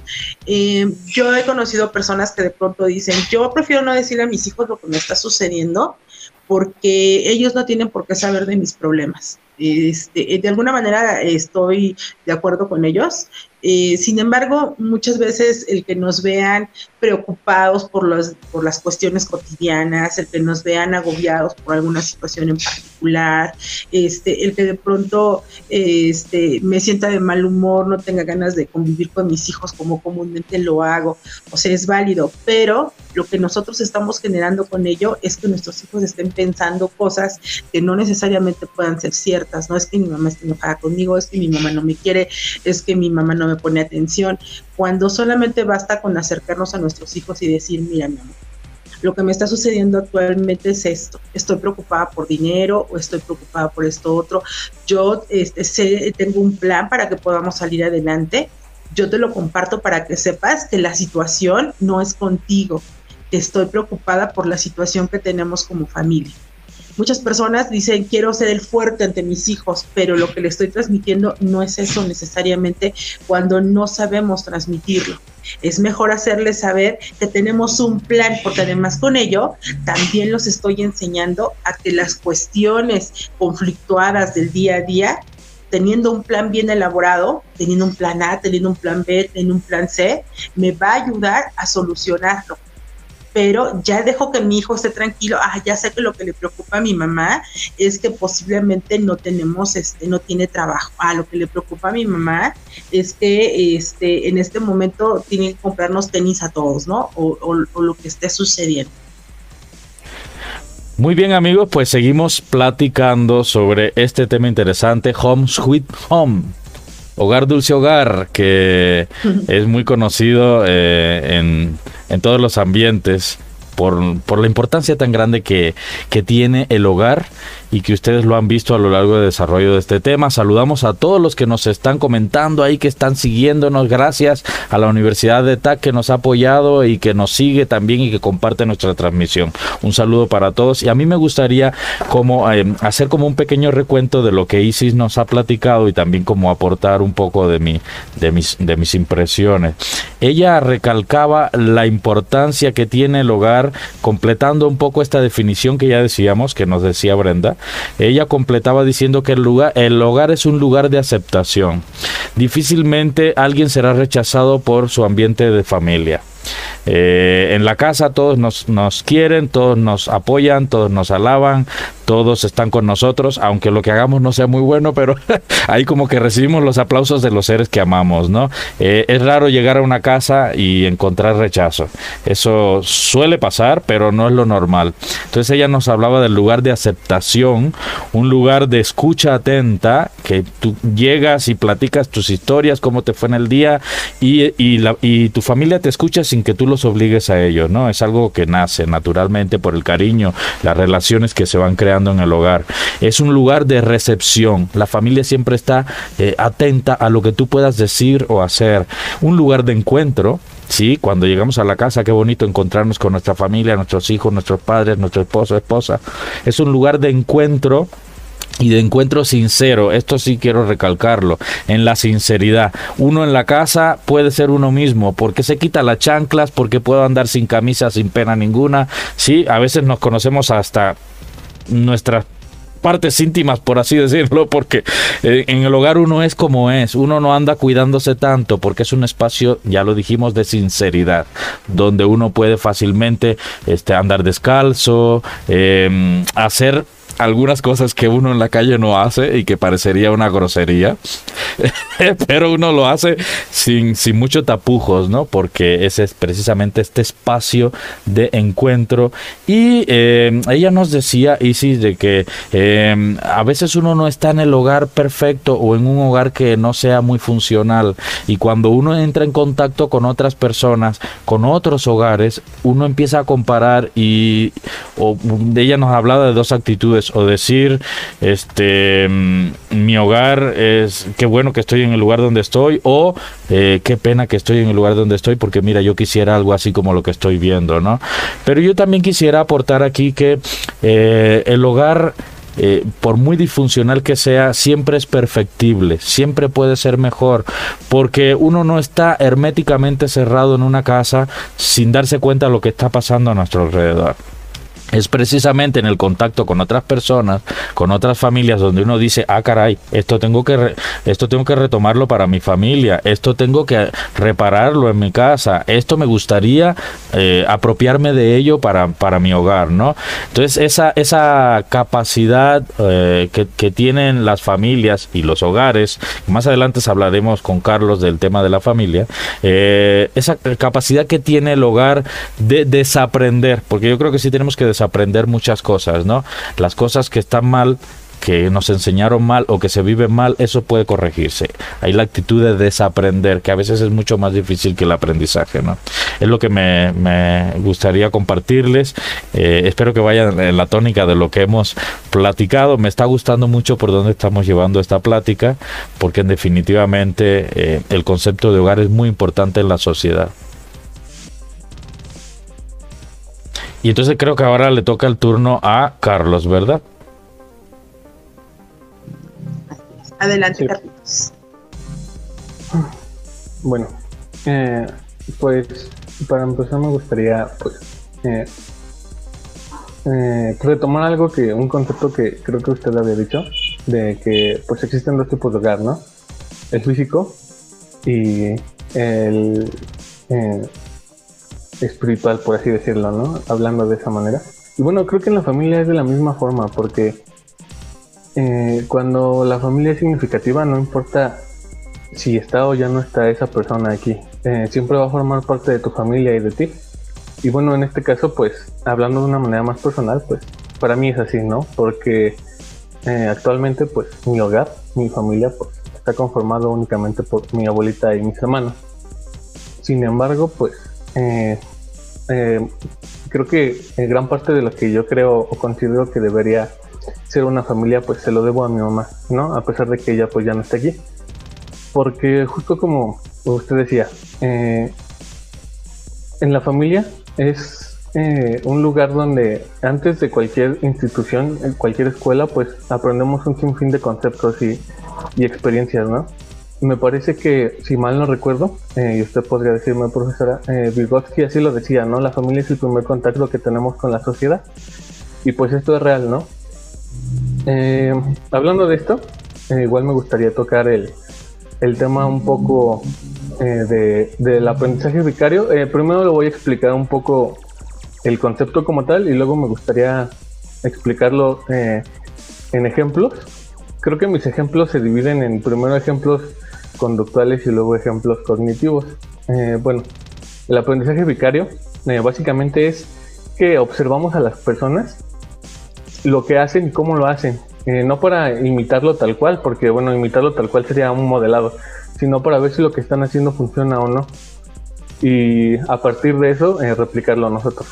yo he conocido personas que de pronto dicen, yo prefiero no decirle a mis hijos lo que me está sucediendo porque ellos no tienen por qué saber de mis problemas. Este, de alguna manera estoy de acuerdo con ellos. Eh, sin embargo, muchas veces el que nos vean preocupados por, los, por las cuestiones cotidianas, el que nos vean agobiados por alguna situación en particular, este, el que de pronto este, me sienta de mal humor, no tenga ganas de convivir con mis hijos como comúnmente lo hago, o sea, es válido, pero lo que nosotros estamos generando con ello es que nuestros hijos estén pensando cosas que no necesariamente puedan ser ciertas, no es que mi mamá esté enojada conmigo, es que mi mamá no me quiere, es que mi mamá no me pone atención, cuando solamente basta con acercarnos a nuestros hijos y decir, mira mi amor, lo que me está sucediendo actualmente es esto, estoy preocupada por dinero o estoy preocupada por esto otro, yo este, tengo un plan para que podamos salir adelante, yo te lo comparto para que sepas que la situación no es contigo, estoy preocupada por la situación que tenemos como familia. Muchas personas dicen, quiero ser el fuerte ante mis hijos, pero lo que le estoy transmitiendo no es eso necesariamente cuando no sabemos transmitirlo. Es mejor hacerles saber que tenemos un plan, porque además con ello también los estoy enseñando a que las cuestiones conflictuadas del día a día teniendo un plan bien elaborado, teniendo un plan A, teniendo un plan B, teniendo un plan C, me va a ayudar a solucionarlo pero ya dejo que mi hijo esté tranquilo, ah, ya sé que lo que le preocupa a mi mamá es que posiblemente no tenemos, este, no tiene trabajo, ah, lo que le preocupa a mi mamá es que este, en este momento tiene que comprarnos tenis a todos, ¿no? O, o lo que esté sucediendo. Muy bien amigos, pues seguimos platicando sobre este tema interesante, Home Sweet Home. Hogar Dulce Hogar, que es muy conocido eh, en, en, todos los ambientes por, por, la importancia tan grande que, que tiene el hogar y que ustedes lo han visto a lo largo del desarrollo de este tema. Saludamos a todos los que nos están comentando ahí, que están siguiéndonos. Gracias a la Universidad de TAC que nos ha apoyado y que nos sigue también y que comparte nuestra transmisión. Un saludo para todos. Y a mí me gustaría como eh, hacer como un pequeño recuento de lo que Isis nos ha platicado y también como aportar un poco de, mi, de, mis, de mis impresiones. Ella recalcaba la importancia que tiene el hogar, completando un poco esta definición que ya decíamos, que nos decía Brenda, ella completaba diciendo que el, lugar, el hogar es un lugar de aceptación. Difícilmente alguien será rechazado por su ambiente de familia. Eh, en la casa todos nos, nos, quieren, todos nos apoyan, todos nos alaban, todos están con nosotros, aunque lo que hagamos no sea muy bueno, pero ahí como que recibimos los aplausos de los seres que amamos, ¿no? Eh, es raro llegar a una casa y encontrar rechazo. Eso suele pasar, pero no es lo normal. Entonces ella nos hablaba del lugar de aceptación, un lugar de escucha atenta, que tú llegas y platicas tus historias, cómo te fue en el día, y, la, y tu familia te escucha sin que tú los obligues a ello, ¿no? Es algo que nace naturalmente por el cariño, las relaciones que se van creando en el hogar. Es un lugar de recepción. La familia siempre está eh, atenta a lo que tú puedas decir o hacer. Un lugar de encuentro Sí, cuando llegamos a la casa, qué bonito encontrarnos con nuestra familia, nuestros hijos, nuestros padres, nuestro esposo, esposa. Es un lugar de encuentro y de encuentro sincero. Esto sí quiero recalcarlo, en la sinceridad. Uno en la casa puede ser uno mismo, porque se quita las chanclas, porque puedo andar sin camisa, sin pena ninguna. Sí, a veces nos conocemos hasta nuestras partes íntimas, por así decirlo, porque eh, en el hogar uno es como es, uno no anda cuidándose tanto, porque es un espacio, ya lo dijimos, de sinceridad, donde uno puede fácilmente este, andar descalzo, eh, hacer algunas cosas que uno en la calle no hace y que parecería una grosería, pero uno lo hace sin, sin muchos tapujos, ¿no? Porque ese es precisamente este espacio de encuentro. Y eh, ella nos decía, Isis, de que eh, a veces uno no está en el hogar perfecto o en un hogar que no sea muy funcional. Y cuando uno entra en contacto con otras personas, con otros hogares, uno empieza a comparar y o, ella nos hablaba de dos actitudes o decir, este, mm, mi hogar es, qué bueno que estoy en el lugar donde estoy, o eh, qué pena que estoy en el lugar donde estoy, porque mira, yo quisiera algo así como lo que estoy viendo, ¿no? Pero yo también quisiera aportar aquí que eh, el hogar... Eh, por muy disfuncional que sea, siempre es perfectible, siempre puede ser mejor, porque uno no está herméticamente cerrado en una casa sin darse cuenta de lo que está pasando a nuestro alrededor es precisamente en el contacto con otras personas, con otras familias, donde uno dice, ah, caray, esto tengo que, esto tengo que retomarlo para mi familia, esto tengo que repararlo en mi casa, esto me gustaría eh, apropiarme de ello para, para mi hogar, ¿no? Entonces, esa, esa capacidad eh, que, que, tienen las familias y los hogares, más adelante hablaremos con Carlos del tema de la familia, eh, esa capacidad que tiene el hogar de desaprender, porque yo creo que sí tenemos que aprender muchas cosas, ¿no? Las cosas que están mal que nos enseñaron mal o que se vive mal, eso puede corregirse. Hay la actitud de desaprender, que a veces es mucho más difícil que el aprendizaje, ¿no? Es lo que me, gustaría compartirles. Eh, espero que vayan en la tónica de lo que hemos platicado. Me está gustando mucho por dónde estamos llevando esta plática, porque definitivamente eh, el concepto de hogar es muy importante en la sociedad. Y entonces creo que ahora le toca el turno a Carlos, ¿verdad? Adelante, Carlos. Bueno, eh, pues para empezar me gustaría pues, eh, eh, retomar algo que, un concepto que creo que usted había dicho, de que pues existen dos tipos de hogar, ¿no? El físico y el espiritual, por así decirlo, ¿no? Hablando de esa manera. Y bueno, creo que en la familia es de la misma forma, porque eh, cuando la familia es significativa, no importa si está o ya no está esa persona aquí, eh, siempre va a formar parte de tu familia y de ti. Y bueno, en este caso, pues, hablando de una manera más personal, pues, para mí es así, ¿no? Porque eh, actualmente, pues, mi hogar, mi familia, pues, está conformado únicamente por mi abuelita y mis hermanos. Sin embargo, pues, eh, eh, creo que gran parte de lo que yo creo o considero que debería ser una familia, pues se lo debo a mi mamá, ¿no? A pesar de que ella pues ya no está aquí. Porque justo como usted decía, eh, en la familia es un lugar donde antes de cualquier institución, cualquier escuela, pues aprendemos un sinfín de conceptos y, y experiencias, ¿no? Me parece que, si mal no recuerdo, eh, y usted podría decirme, profesora, eh, así lo decía, ¿no? La familia es el primer contacto que tenemos con la sociedad. Y pues esto es real, ¿no? Eh, hablando de esto, eh, igual me gustaría tocar el, el tema un poco de, del aprendizaje vicario. primero lo voy a explicar un poco el concepto como tal y luego me gustaría explicarlo en ejemplos. Creo que mis ejemplos se dividen en primero ejemplos conductuales y luego ejemplos cognitivos. Eh, bueno, el aprendizaje vicario eh, básicamente es que observamos a las personas lo que hacen y cómo lo hacen. Eh, no para imitarlo tal cual, porque bueno, imitarlo tal cual sería un modelado, sino para ver si lo que están haciendo funciona o no. Y a partir de eso, replicarlo nosotros.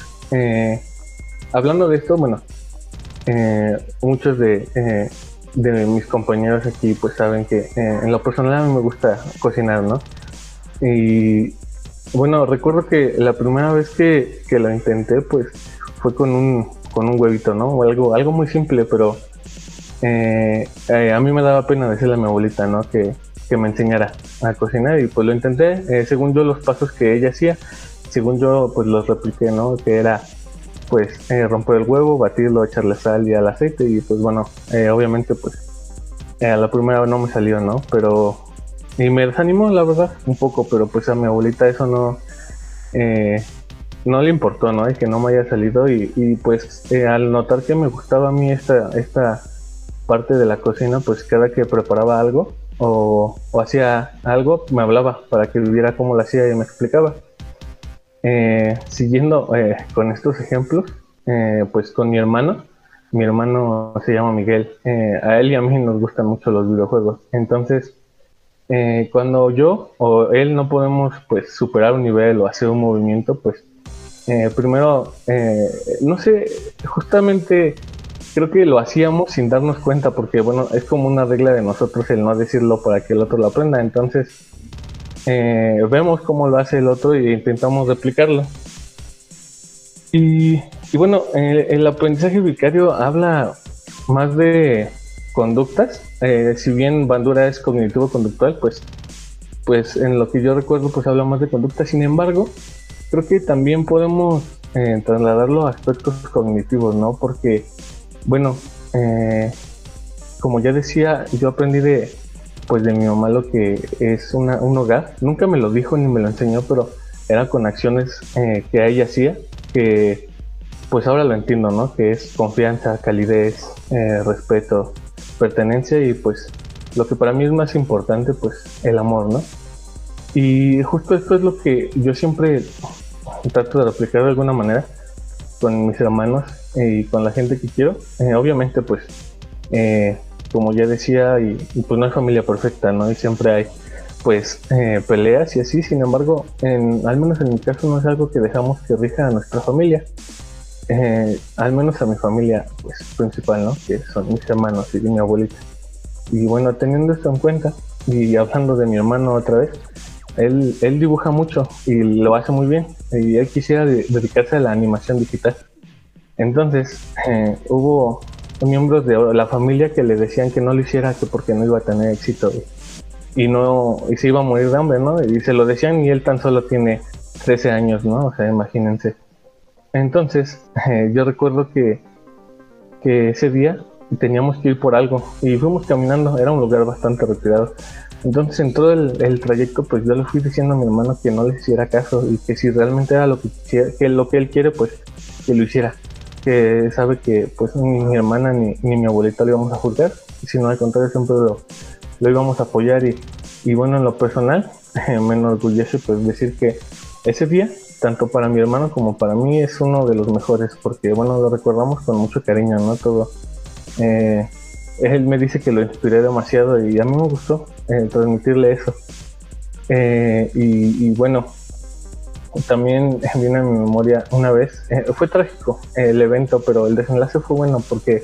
hablando de esto, bueno, muchos de, de mis compañeros aquí pues saben que eh, en lo personal a mí me gusta cocinar, ¿no? Y bueno, recuerdo que la primera vez que, que lo intenté pues fue con un, con un huevito, ¿no? O algo, algo muy simple, pero a mí me daba pena decirle a mi abuelita, ¿no? Que, que me enseñara a cocinar y pues lo intenté, según yo los pasos que ella hacía, según yo pues los repliqué, ¿no? Que era pues eh, romper el huevo, batirlo, echarle sal y al aceite y pues bueno, eh, obviamente pues eh, a la primera no me salió, ¿no? Pero y me desanimó la verdad un poco, pero pues a mi abuelita eso no no le importó, ¿no? Y que no me haya salido y, y pues al notar que me gustaba a mí esta esta parte de la cocina, pues cada que preparaba algo o, o hacía algo me hablaba para que viera cómo lo hacía y me explicaba. Eh, siguiendo eh, con estos ejemplos, eh, pues con mi hermano, mi hermano se llama Miguel, a él y a mí nos gustan mucho los videojuegos, entonces cuando yo o él no podemos pues superar un nivel o hacer un movimiento, pues primero, no sé, justamente creo que lo hacíamos sin darnos cuenta porque bueno, es como una regla de nosotros el no decirlo para que el otro lo aprenda, entonces eh, vemos cómo lo hace el otro e intentamos replicarlo. Y, bueno, el, aprendizaje vicario habla más de conductas. Eh, si bien Bandura es cognitivo-conductual, pues, pues en lo que yo recuerdo, pues habla más de conductas. Sin embargo, creo que también podemos eh, trasladarlo a aspectos cognitivos, ¿no? Porque, bueno, como ya decía, yo aprendí de, pues de mi mamá lo que es un hogar. Nunca me lo dijo ni me lo enseñó, pero era con acciones eh, que ella hacía que pues ahora lo entiendo, ¿no? Que es confianza, calidez, eh, respeto, pertenencia y pues lo que para mí es más importante, pues el amor, ¿no? Y justo esto es lo que yo siempre trato de replicar de alguna manera con mis hermanos y con la gente que quiero. Eh, obviamente, pues como ya decía, y, pues no hay familia perfecta, ¿no? Y siempre hay pues eh, peleas y así, sin embargo, en, al menos en mi caso no es algo que dejamos que rija a nuestra familia. Eh, al menos a mi familia pues, principal, ¿no? Que son mis hermanos y mi abuelita. Y bueno, teniendo esto en cuenta y hablando de mi hermano otra vez, él, él dibuja mucho y lo hace muy bien y él quisiera dedicarse a la animación digital. Entonces, eh, hubo miembros de la familia que le decían que no lo hiciera que porque no iba a tener éxito y no y se iba a morir de hambre, ¿no? Y se lo decían y él tan solo tiene 13 años, ¿no? O sea, imagínense. Entonces, eh, yo recuerdo que, que ese día teníamos que ir por algo y fuimos caminando, era un lugar bastante retirado. Entonces en todo el, trayecto pues yo le fui diciendo a mi hermano que no le hiciera caso y que si realmente era lo que, que lo que él quiere pues que lo hiciera que sabe que pues ni mi hermana ni, mi abuelita lo íbamos a juzgar, sino al contrario siempre lo, lo íbamos a apoyar y, y, bueno, en lo personal me enorgullece pues decir que ese día, tanto para mi hermano como para mí, es uno de los mejores porque bueno, lo recordamos con mucho cariño, ¿no? Todo. Eh, él me dice que lo inspiré demasiado y a mí me gustó eh, transmitirle eso. Eh, y, bueno, también viene a mi memoria una vez, eh, fue trágico el evento, pero el desenlace fue bueno porque,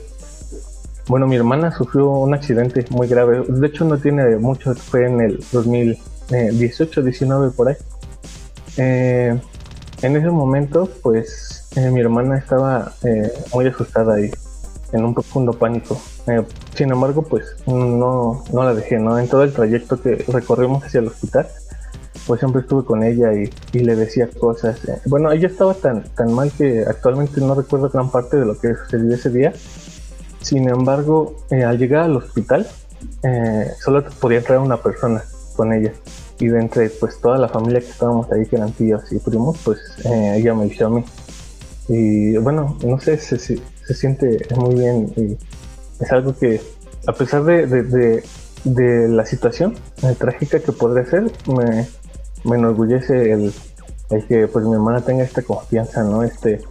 bueno, mi hermana sufrió un accidente muy grave, de hecho no tiene mucho, fue en el 2018, 19 por ahí. Eh, en ese momento, pues eh, mi hermana estaba muy asustada y en un profundo pánico. sin embargo, pues no, no la dejé, ¿no? En todo el trayecto que recorrimos hacia el hospital, pues siempre estuve con ella y, le decía cosas. Eh, bueno, ella estaba tan, tan mal que actualmente no recuerdo gran parte de lo que sucedió ese día. Sin embargo, eh, al llegar al hospital, eh, solo podía entrar una persona con ella. Y de entre pues toda la familia que estábamos ahí, que eran tíos y primos, pues ella me eligió a mí. Y bueno, no sé, se, se, siente muy bien y es algo que a pesar de, de, de la situación trágica que podría ser, me, me enorgullece el, que pues mi hermana tenga esta confianza, ¿no? Este,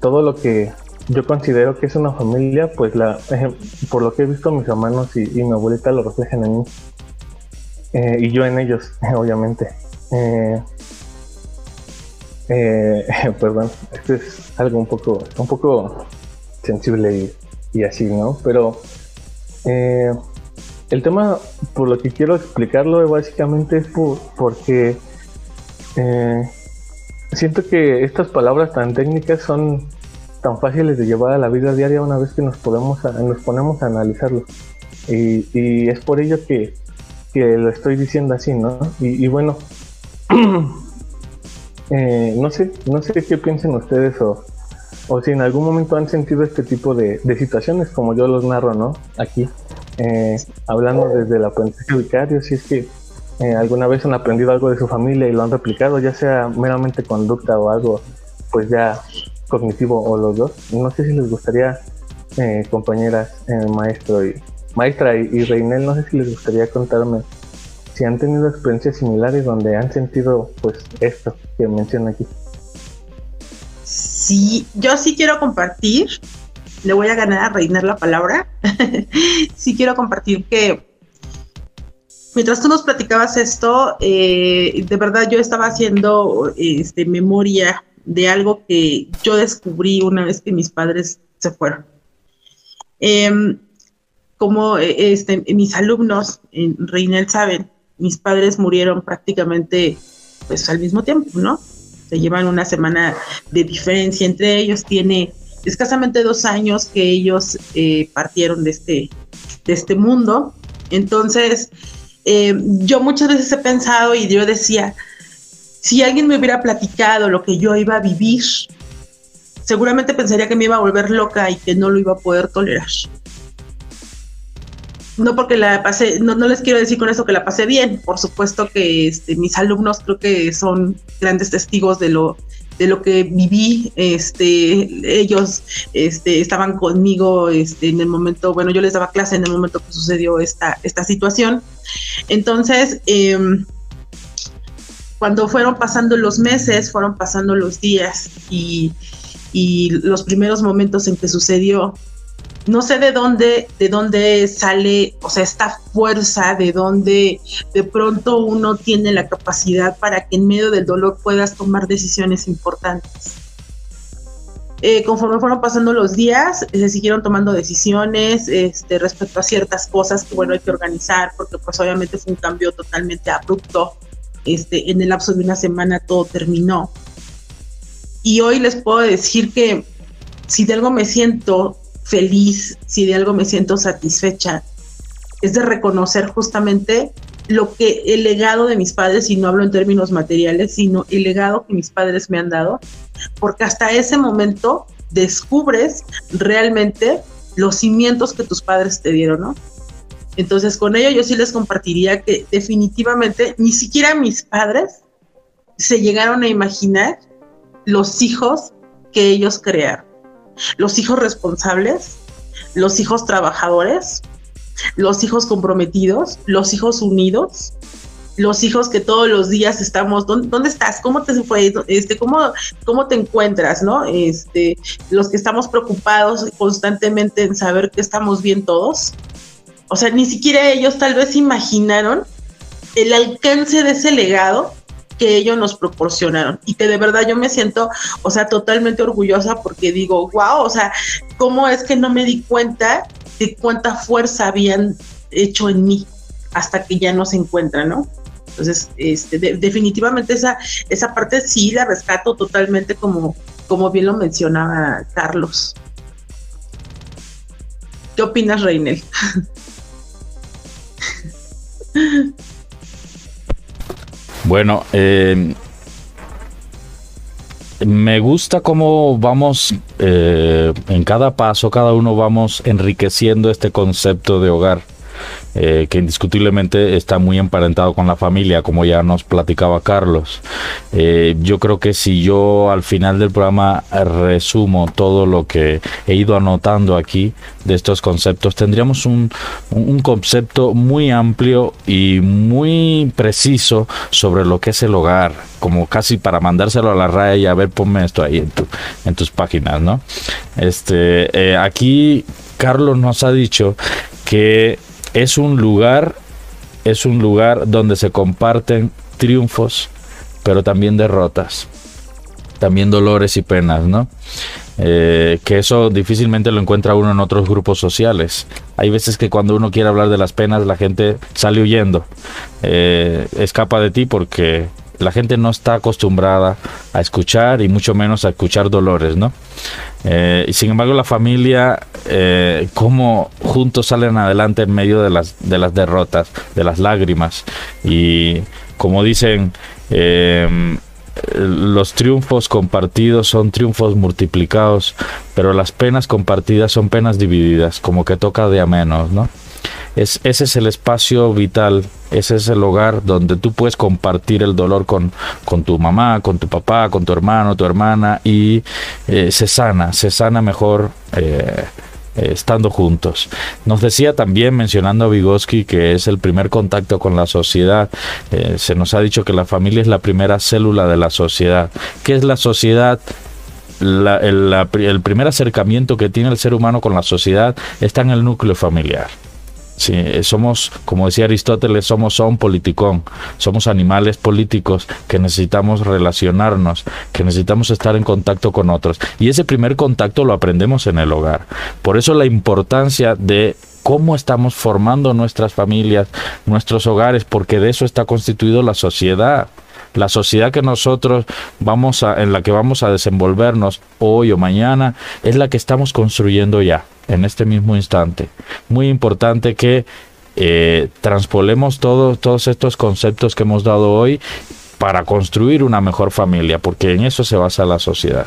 todo lo que yo considero que es una familia, pues la, por lo que he visto mis hermanos y, mi abuelita lo reflejan en mí. Eh, y yo en ellos, obviamente. Eh, eh, perdón, esto es algo un poco, un poco sensible y, y así, ¿no? Pero eh, el tema por lo que quiero explicarlo básicamente es porque eh, siento que estas palabras tan técnicas son tan fáciles de llevar a la vida diaria una vez que nos, podemos ponemos a analizarlo. Y, es por ello que, lo estoy diciendo así, ¿no? Y, bueno, eh, no sé, no sé qué piensen ustedes o, o si en algún momento han sentido este tipo de, situaciones como yo los narro, ¿no? Aquí, eh, hablando desde el aprendizaje vicario, si es que eh, alguna vez han aprendido algo de su familia y lo han replicado, ya sea meramente conducta o algo, pues ya cognitivo o los dos. No sé si les gustaría, eh, compañeras, maestro y maestra y, y Reinel, no sé si les gustaría contarme si han tenido experiencias similares donde han sentido pues esto que menciono aquí. Sí, yo sí quiero compartir, le voy a ganar a Reiner la palabra, sí quiero compartir que mientras tú nos platicabas esto, eh, de verdad yo estaba haciendo este, memoria de algo que yo descubrí una vez que mis padres se fueron. Em, como este, mis alumnos en Reinel saben, mis padres murieron prácticamente pues al mismo tiempo, ¿no? se llevan una semana de diferencia entre ellos. Tiene escasamente dos años que ellos eh, partieron de este, de este mundo. Entonces, eh, yo muchas veces he pensado y yo decía, si alguien me hubiera platicado lo que yo iba a vivir, seguramente pensaría que me iba a volver loca y que no lo iba a poder tolerar. No porque la pasé, no, les quiero decir con eso que la pasé bien, por supuesto que este, mis alumnos creo que son grandes testigos de lo, de lo que viví, este, ellos este, estaban conmigo este, en el momento, bueno, yo les daba clase en el momento que sucedió esta, esta situación. Entonces, em, cuando fueron pasando los meses, fueron pasando los días y, y los primeros momentos en que sucedió, no sé de dónde, de dónde sale, o sea, esta fuerza, de dónde de pronto uno tiene la capacidad para que en medio del dolor puedas tomar decisiones importantes. Eh, conforme fueron pasando los días, se siguieron tomando decisiones este, respecto a ciertas cosas que, bueno, hay que organizar, porque pues obviamente fue un cambio totalmente abrupto. Este, en el lapso de una semana todo terminó. Y hoy les puedo decir que si de algo me siento feliz, si de algo me siento satisfecha, es de reconocer justamente lo que el legado de mis padres, y no hablo en términos materiales, sino el legado que mis padres me han dado, porque hasta ese momento descubres realmente los cimientos que tus padres te dieron, ¿no? Entonces con ello yo sí les compartiría que definitivamente ni siquiera mis padres se llegaron a imaginar los hijos que ellos crearon los hijos responsables, los hijos trabajadores, los hijos comprometidos, los hijos unidos, los hijos que todos los días estamos, ¿dónde, estás? ¿Cómo te fue? Este, ¿cómo, ¿Cómo te encuentras? ¿no? Este, los que estamos preocupados constantemente en saber que estamos bien todos. O sea, ni siquiera ellos tal vez imaginaron el alcance de ese legado que ellos nos proporcionaron y que de verdad yo me siento, o sea, totalmente orgullosa porque digo, wow, o sea, ¿cómo es que no me di cuenta de cuánta fuerza habían hecho en mí hasta que ya no se encuentran, ¿no? Entonces, este, definitivamente esa, esa parte sí la rescato totalmente como, como bien lo mencionaba Carlos. ¿Qué opinas, Reinel? Bueno, eh, me gusta cómo vamos eh, en cada paso, cada uno vamos enriqueciendo este concepto de hogar. Eh, que indiscutiblemente está muy emparentado con la familia, como ya nos platicaba Carlos. Eh, yo creo que si yo al final del programa resumo todo lo que he ido anotando aquí de estos conceptos, tendríamos un, concepto muy amplio y muy preciso sobre lo que es el hogar, como casi para mandárselo a la raya y a ver, ponme esto ahí en, en tus páginas, ¿no? Este, eh, aquí Carlos nos ha dicho que es un lugar, es un lugar donde se comparten triunfos, pero también derrotas, también dolores y penas, ¿no? eh, que eso difícilmente lo encuentra uno en otros grupos sociales. Hay veces que cuando uno quiere hablar de las penas la gente sale huyendo, eh, escapa de ti porque la gente no está acostumbrada a escuchar y mucho menos a escuchar dolores, ¿no? Eh, y sin embargo la familia, eh, cómo juntos salen adelante en medio de las, de las derrotas, de las lágrimas. Y como dicen, eh, los triunfos compartidos son triunfos multiplicados, pero las penas compartidas son penas divididas, como que toca de a menos, ¿no? Es, ese es el espacio vital, ese es el hogar donde tú puedes compartir el dolor con, con tu mamá, con tu papá, con tu hermano, tu hermana y eh, se sana, se sana mejor. Eh, eh, estando juntos. Nos decía también, mencionando a Vygotsky, que es el primer contacto con la sociedad. se nos ha dicho que la familia es la primera célula de la sociedad. ¿Qué es la sociedad? el, el primer acercamiento que tiene el ser humano con la sociedad está en el núcleo familiar. Sí, eh, somos, como decía Aristóteles, somos un politicón, somos animales políticos que necesitamos relacionarnos, que necesitamos estar en contacto con otros. Y ese primer contacto lo aprendemos en el hogar. Por eso la importancia de cómo estamos formando nuestras familias, nuestros hogares, porque de eso está constituido la sociedad. La sociedad que nosotros vamos a, en la que vamos a desenvolvernos hoy o mañana, es la que estamos construyendo ya en este mismo instante. Muy importante que eh, transpolemos todos estos conceptos que hemos dado hoy para construir una mejor familia, porque en eso se basa la sociedad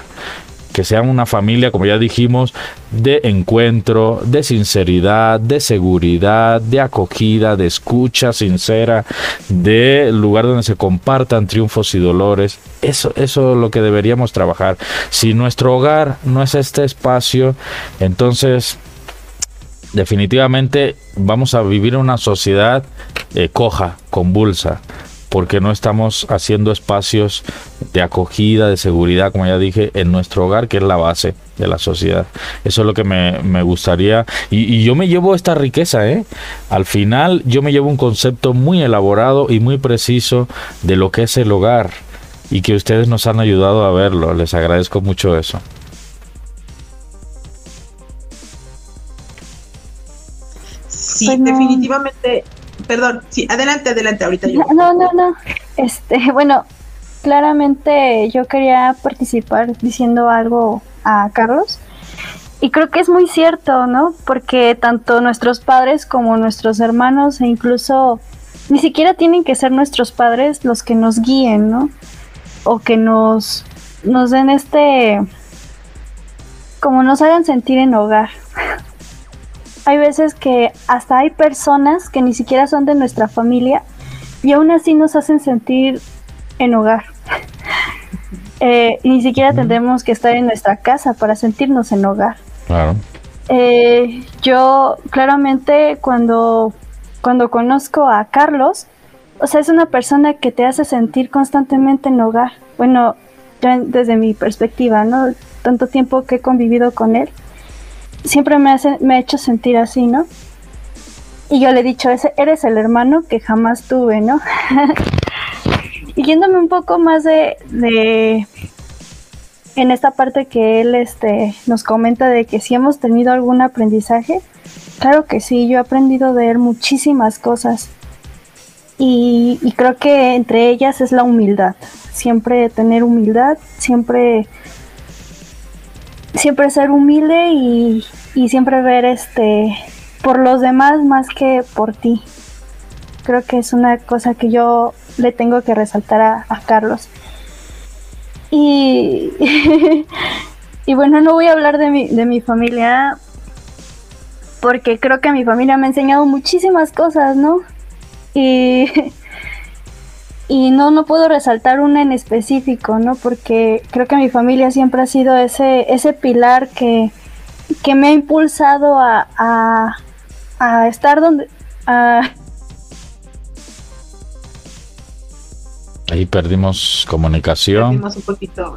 que sean una familia, como ya dijimos, de encuentro, de sinceridad, de seguridad, de acogida, de escucha sincera, de lugar donde se compartan triunfos y dolores. Eso, eso es lo que deberíamos trabajar. Si nuestro hogar no es este espacio, entonces definitivamente vamos a vivir una sociedad eh, coja, convulsa porque no estamos haciendo espacios de acogida, de seguridad, como ya dije, en nuestro hogar, que es la base de la sociedad. Eso es lo que me, gustaría. Y, yo me llevo esta riqueza, ¿eh? Al final yo me llevo un concepto muy elaborado y muy preciso de lo que es el hogar y que ustedes nos han ayudado a verlo. Les agradezco mucho eso. Sí, definitivamente perdón, sí, adelante, adelante, ahorita yo. No, no, no, este, bueno, claramente yo quería participar diciendo algo a Carlos. Y creo que es muy cierto, ¿no? Porque tanto nuestros padres como nuestros hermanos e incluso ni siquiera tienen que ser nuestros padres los que nos guíen, ¿no? O que nos, nos den este, como nos hagan sentir en hogar hay veces que hasta hay personas que ni siquiera son de nuestra familia y aún así nos hacen sentir en hogar. Eh, y ni siquiera tendremos que estar en nuestra casa para sentirnos en hogar. Claro. Eh, yo claramente cuando, cuando conozco a Carlos, o sea, es una persona que te hace sentir constantemente en hogar. Bueno, desde mi perspectiva, ¿no? Tanto tiempo que he convivido con él siempre me, hace, me ha hecho sentir así, ¿no? Y yo le he dicho, ese, eres el hermano que jamás tuve, ¿no? y yéndome un poco más de, de, en esta parte que él este, nos comenta de que si hemos tenido algún aprendizaje, claro que sí, yo he aprendido de él muchísimas cosas. Y, y creo que entre ellas es la humildad. Siempre tener humildad, siempre siempre ser humilde y, siempre ver este por los demás más que por ti. Creo que es una cosa que yo le tengo que resaltar a, Carlos. Y, y bueno, no voy a hablar de mi, de mi familia porque creo que mi familia me ha enseñado muchísimas cosas, ¿no? Y y no, no puedo resaltar una en específico, ¿no? Porque creo que mi familia siempre ha sido ese, ese pilar que, me ha impulsado a, a, estar donde... Ahí perdimos comunicación. Perdimos un poquito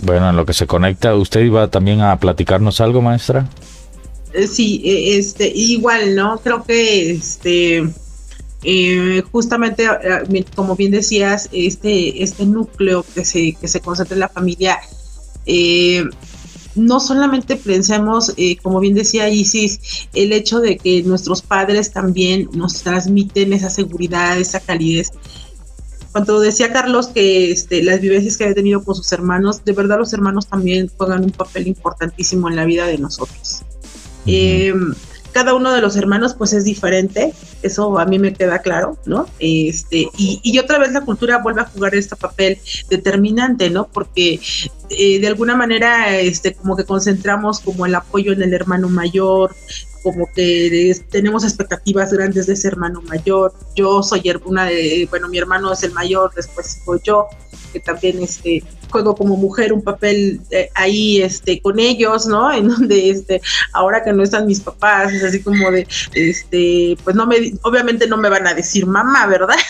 Bueno, en lo que se conecta, ¿usted iba también a platicarnos algo, maestra? Eh, sí, eh, este, igual, ¿no? Creo que este eh, justamente, eh, como bien decías, este, este núcleo que se, que se concentra en la familia, eh, no solamente pensemos, como bien decía Isis, el hecho de que nuestros padres también nos transmiten esa seguridad, esa calidez. Cuando decía Carlos que este, las vivencias que había tenido con sus hermanos, de verdad los hermanos también juegan un papel importantísimo en la vida de nosotros cada uno de los hermanos pues es diferente, eso a mí me queda claro, ¿no? Este, y, y otra vez la cultura vuelve a jugar este papel determinante, ¿no? Porque eh, de alguna manera este, como que concentramos como el apoyo en el hermano mayor, como que tenemos expectativas grandes de ese hermano mayor. Yo soy una de, bueno, mi hermano es el mayor, después soy yo, que también este, juego como mujer un papel eh, ahí este con ellos, ¿no? En donde este ahora que no están mis papás, es así como de este pues no me obviamente no me van a decir mamá, ¿verdad?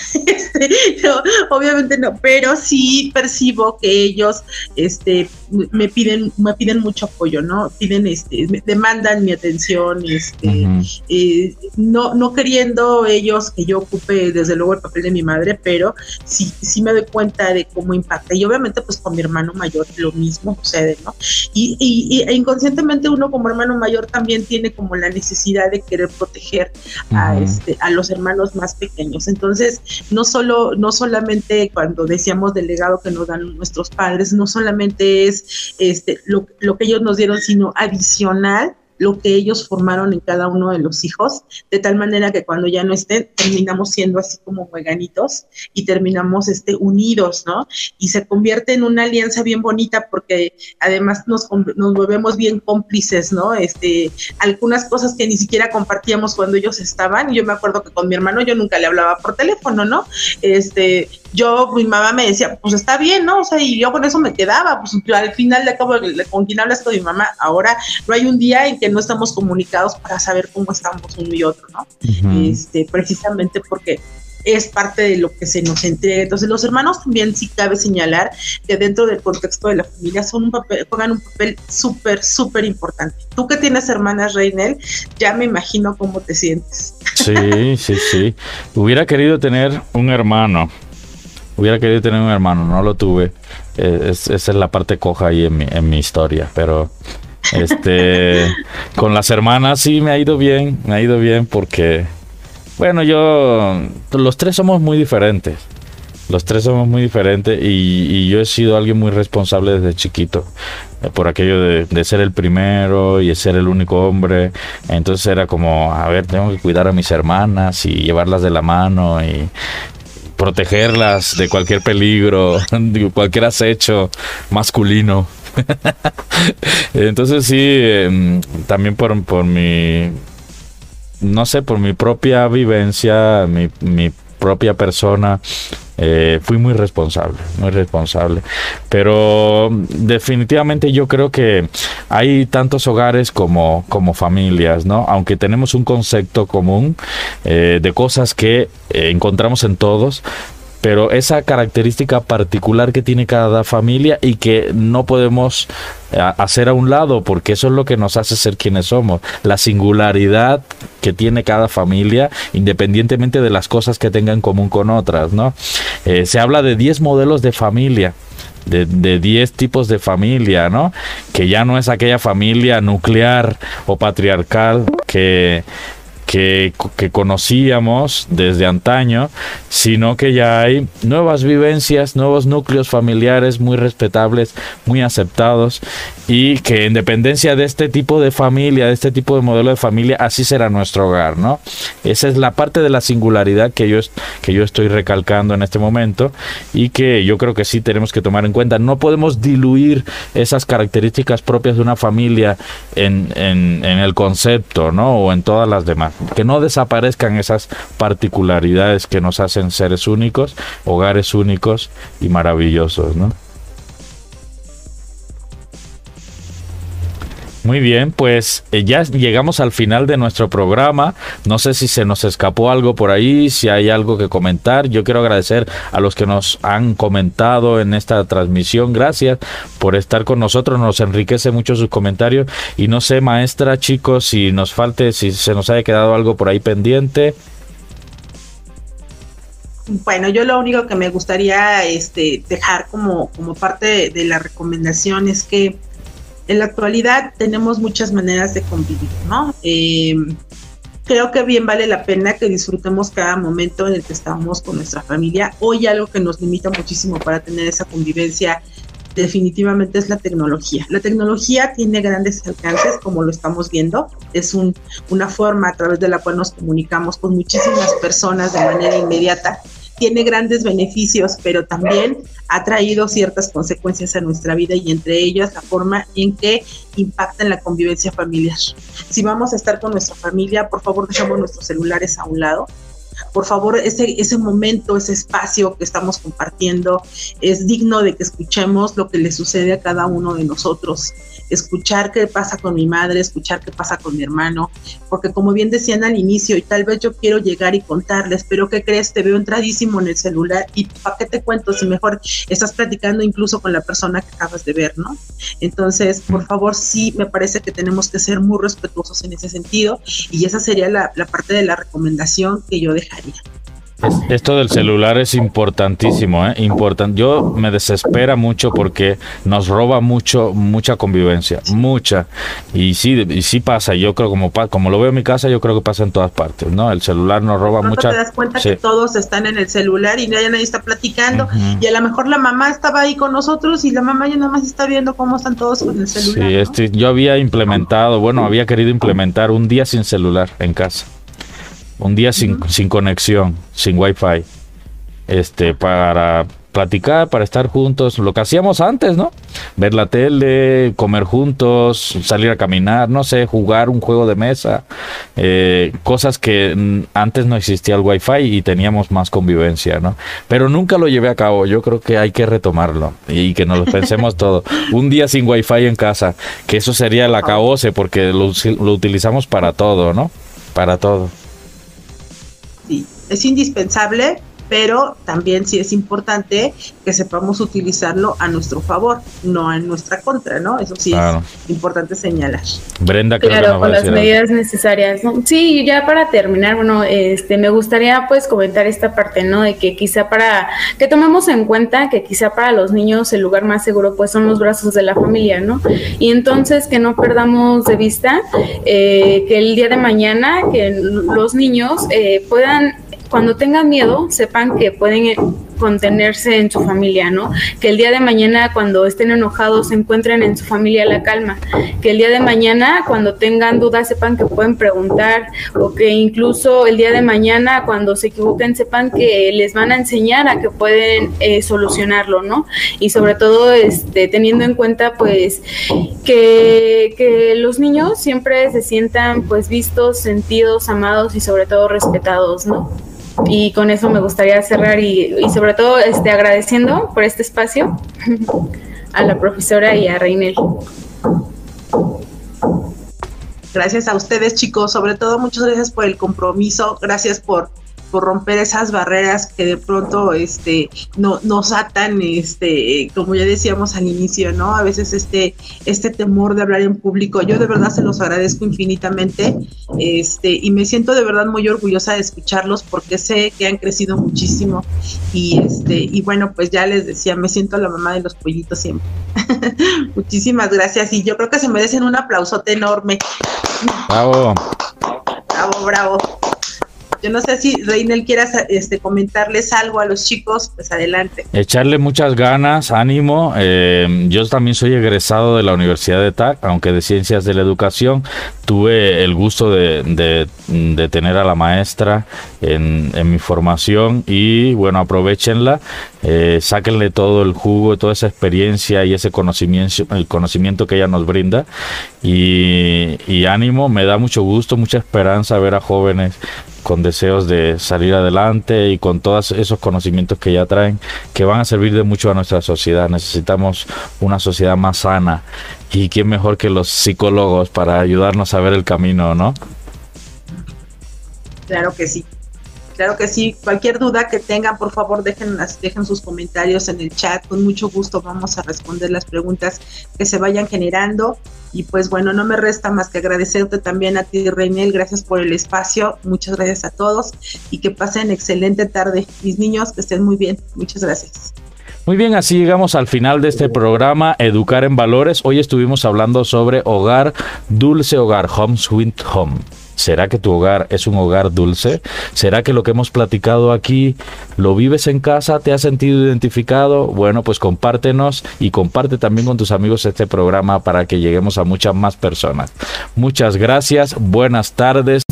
Este, obviamente no, pero sí percibo que ellos este me piden me piden mucho apoyo, ¿no? Piden este demandan mi atención, este eh, no no queriendo ellos que yo ocupe desde luego el papel de mi madre, pero sí sí me doy cuenta de cómo impacta y obviamente pues con mi hermano mayor lo mismo sucede, ¿no? Y, y, e inconscientemente uno como hermano mayor también tiene como la necesidad de querer proteger a, este, a los hermanos más pequeños. Entonces, no solo, no solamente cuando decíamos del legado que nos dan nuestros padres, no solamente es este, lo, lo que ellos nos dieron, sino adicional lo que ellos formaron en cada uno de los hijos, de tal manera que cuando ya no estén, terminamos siendo así como jueganitos y terminamos este, unidos, ¿no? Y se convierte en una alianza bien bonita porque además nos, nos volvemos bien cómplices, ¿no? Este, algunas cosas que ni siquiera compartíamos cuando ellos estaban, yo me acuerdo que con mi hermano yo nunca le hablaba por teléfono, ¿no? Este, yo, mi mamá me decía, pues está bien, ¿no? O sea, y yo con eso me quedaba, pues al final de cabo, con quien hablas con mi mamá, ahora no hay un día en que no estamos comunicados para saber cómo estamos uno y otro, ¿no? Este, precisamente porque es parte de lo que se nos entrega. Entonces, los hermanos también sí cabe señalar que dentro del contexto de la familia son un papel, juegan un papel súper, súper importante. Tú que tienes hermanas, Reinel, ya me imagino cómo te sientes. Sí, sí, sí. Hubiera querido tener un hermano Hubiera querido tener un hermano, no lo tuve. Eh, esa es la parte coja ahí en mi, en mi historia, pero este con las hermanas sí me ha ido bien, me ha ido bien porque bueno, yo los tres somos muy diferentes. Los tres somos muy diferentes y, yo he sido alguien muy responsable desde chiquito eh, por aquello de, de, ser el primero y de ser el único hombre. Entonces era como, a ver, tengo que cuidar a mis hermanas y llevarlas de la mano y, protegerlas de cualquier peligro, de cualquier acecho masculino. Entonces sí, em, también por, por mi, no sé, por mi propia vivencia, mi, mi propia persona, eh, fui muy responsable, muy responsable. Pero definitivamente yo creo que hay tantos hogares como, como familias, ¿no? Aunque tenemos un concepto común eh, de cosas que eh, encontramos en todos, pero esa característica particular que tiene cada familia y que no podemos eh, hacer a un lado porque eso es lo que nos hace ser quienes somos, la singularidad que tiene cada familia independientemente de las cosas que tenga en común con otras, ¿no? Eh, se habla de 10 modelos de familia de 10 tipos de familia, ¿no? Que ya no es aquella familia nuclear o patriarcal que que, conocíamos desde antaño, sino que ya hay nuevas vivencias, nuevos núcleos familiares muy respetables, muy aceptados y que en dependencia de este tipo de familia, de este tipo de modelo de familia, así será nuestro hogar, ¿no? Esa es la parte de la singularidad que yo, que yo estoy recalcando en este momento y que yo creo que sí tenemos que tomar en cuenta. No podemos diluir esas características propias de una familia en, en, en el concepto, ¿no? O en todas las demás que no desaparezcan esas particularidades que nos hacen seres únicos, hogares únicos y maravillosos, ¿no? Muy bien, pues eh, ya llegamos al final de nuestro programa. No sé si se nos escapó algo por ahí, si hay algo que comentar. Yo quiero agradecer a los que nos han comentado en esta transmisión. Gracias por estar con nosotros. Nos enriquece mucho sus comentarios. Y no sé, maestra, chicos, si nos falte, si se nos haya quedado algo por ahí pendiente. Bueno, yo lo único que me gustaría este, dejar como, como parte de, la recomendación es que en la actualidad tenemos muchas maneras de convivir, ¿no? Em, creo que bien vale la pena que disfrutemos cada momento en el que estamos con nuestra familia. Hoy algo que nos limita muchísimo para tener esa convivencia definitivamente es la tecnología. La tecnología tiene grandes alcances, como lo estamos viendo. Es un, una forma a través de la cual nos comunicamos con muchísimas personas de manera inmediata. Tiene grandes beneficios, pero también ha traído ciertas consecuencias a nuestra vida y entre ellas la forma en que impacta en la convivencia familiar. Si vamos a estar con nuestra familia, por favor dejemos nuestros celulares a un lado por favor, ese, ese momento, ese espacio que estamos compartiendo es digno de que escuchemos lo que le sucede a cada uno de nosotros escuchar qué pasa con mi madre, escuchar qué pasa con mi hermano, porque como bien decían al inicio, y tal vez yo quiero llegar y contarles, pero ¿qué crees? Te veo entradísimo en el celular y ¿para qué te cuento si mejor estás platicando incluso con la persona que acabas de ver, ¿no? Entonces, por favor, sí, me parece que tenemos que ser muy respetuosos en ese sentido y esa sería la, la parte de la recomendación que yo dejaría. Esto del celular es importantísimo, ¿eh? Yo me desespera mucho porque nos roba mucho, mucha convivencia, mucha. Y sí, y sí pasa. Yo creo como como lo veo en mi casa, yo creo que pasa en todas partes, ¿no? El celular nos roba mucha. te das cuenta que todos están en el celular y nadie, nadie está platicando y a lo mejor la mamá estaba ahí con nosotros y la mamá ya nada más está viendo cómo están todos con el celular. Sí, este, yo había implementado, bueno, había querido implementar un día sin celular en casa un día sin, sin conexión, sin wifi, este, para platicar, para estar juntos, lo que hacíamos antes, ¿no? Ver la tele, comer juntos, salir a caminar, no sé, jugar un juego de mesa, eh, cosas que antes no existía el wifi y teníamos más convivencia, ¿no? Pero nunca lo llevé a cabo, yo creo que hay que retomarlo y que nos lo pensemos todo. Un día sin wifi en casa, que eso sería el acabose porque lo, lo utilizamos para todo, ¿no? Para todo es indispensable, pero también sí es importante que sepamos utilizarlo a nuestro favor, no a nuestra contra, ¿no? Eso sí es importante señalar. Brenda, claro, con las medidas necesarias. Sí, ya para terminar, bueno, este, me gustaría pues comentar esta parte, ¿no? De que quizá para que tomemos en cuenta que quizá para los niños el lugar más seguro pues son los brazos de la familia, ¿no? Y entonces que no perdamos de vista eh, que el día de mañana que los niños eh, puedan cuando tengan miedo, sepan que pueden eh, contenerse en su familia, ¿no? Que el día de mañana cuando estén enojados se encuentren en su familia la calma, que el día de mañana cuando tengan dudas sepan que pueden preguntar o que incluso el día de mañana cuando se equivoquen sepan que les van a enseñar a que pueden eh, solucionarlo, ¿no? Y sobre todo este, teniendo en cuenta pues que, que los niños siempre se sientan pues vistos, sentidos, amados y sobre todo respetados, ¿no? Y con eso me gustaría cerrar y, sobre todo este, agradeciendo por este espacio a la profesora y a Reinel. Gracias a ustedes chicos, sobre todo muchas gracias por el compromiso, gracias por por romper esas barreras que de pronto este no nos atan este como ya decíamos al inicio no a veces este este temor de hablar en público. Yo de verdad se los agradezco infinitamente este y me siento de verdad muy orgullosa de escucharlos porque sé que han crecido muchísimo. Y este y bueno pues ya les decía me siento la mamá de los pollitos siempre. Muchísimas gracias y yo creo que se merecen un aplausote enorme. Bravo. Bravo bravo yo no sé si Reinel quieras este, comentarles algo a los chicos, pues adelante. Echarle muchas ganas, ánimo. Eh, yo también soy egresado de la Universidad de TAC, aunque de Ciencias de la Educación. Tuve el gusto de, tener a la maestra en, mi formación y bueno, aprovechenla, eh, sáquenle todo el jugo, toda esa experiencia y ese conocimiento, el conocimiento que ella nos brinda. Y, y ánimo, me da mucho gusto, mucha esperanza ver a jóvenes con deseos de salir adelante y con todos esos conocimientos que ya traen, que van a servir de mucho a nuestra sociedad. Necesitamos una sociedad más sana y quién mejor que los psicólogos para ayudarnos a ver el camino, ¿no? Claro que sí. Claro que sí. Cualquier duda que tengan, por favor, dejen, dejen sus comentarios en el chat. Con mucho gusto vamos a responder las preguntas que se vayan generando. Y pues bueno, no me resta más que agradecerte también a ti, Reinel. Gracias por el espacio. Muchas gracias a todos y que pasen excelente tarde. Mis niños, que estén muy bien. Muchas gracias. Muy bien, así llegamos al final de este programa Educar en Valores. Hoy estuvimos hablando sobre hogar, dulce hogar, home sweet home. ¿Será que tu hogar es un hogar dulce? ¿Será que lo que hemos platicado aquí lo vives en casa? ¿Te has sentido identificado? Bueno, pues compártenos y comparte también con tus amigos este programa para que lleguemos a muchas más personas. Muchas gracias, buenas tardes.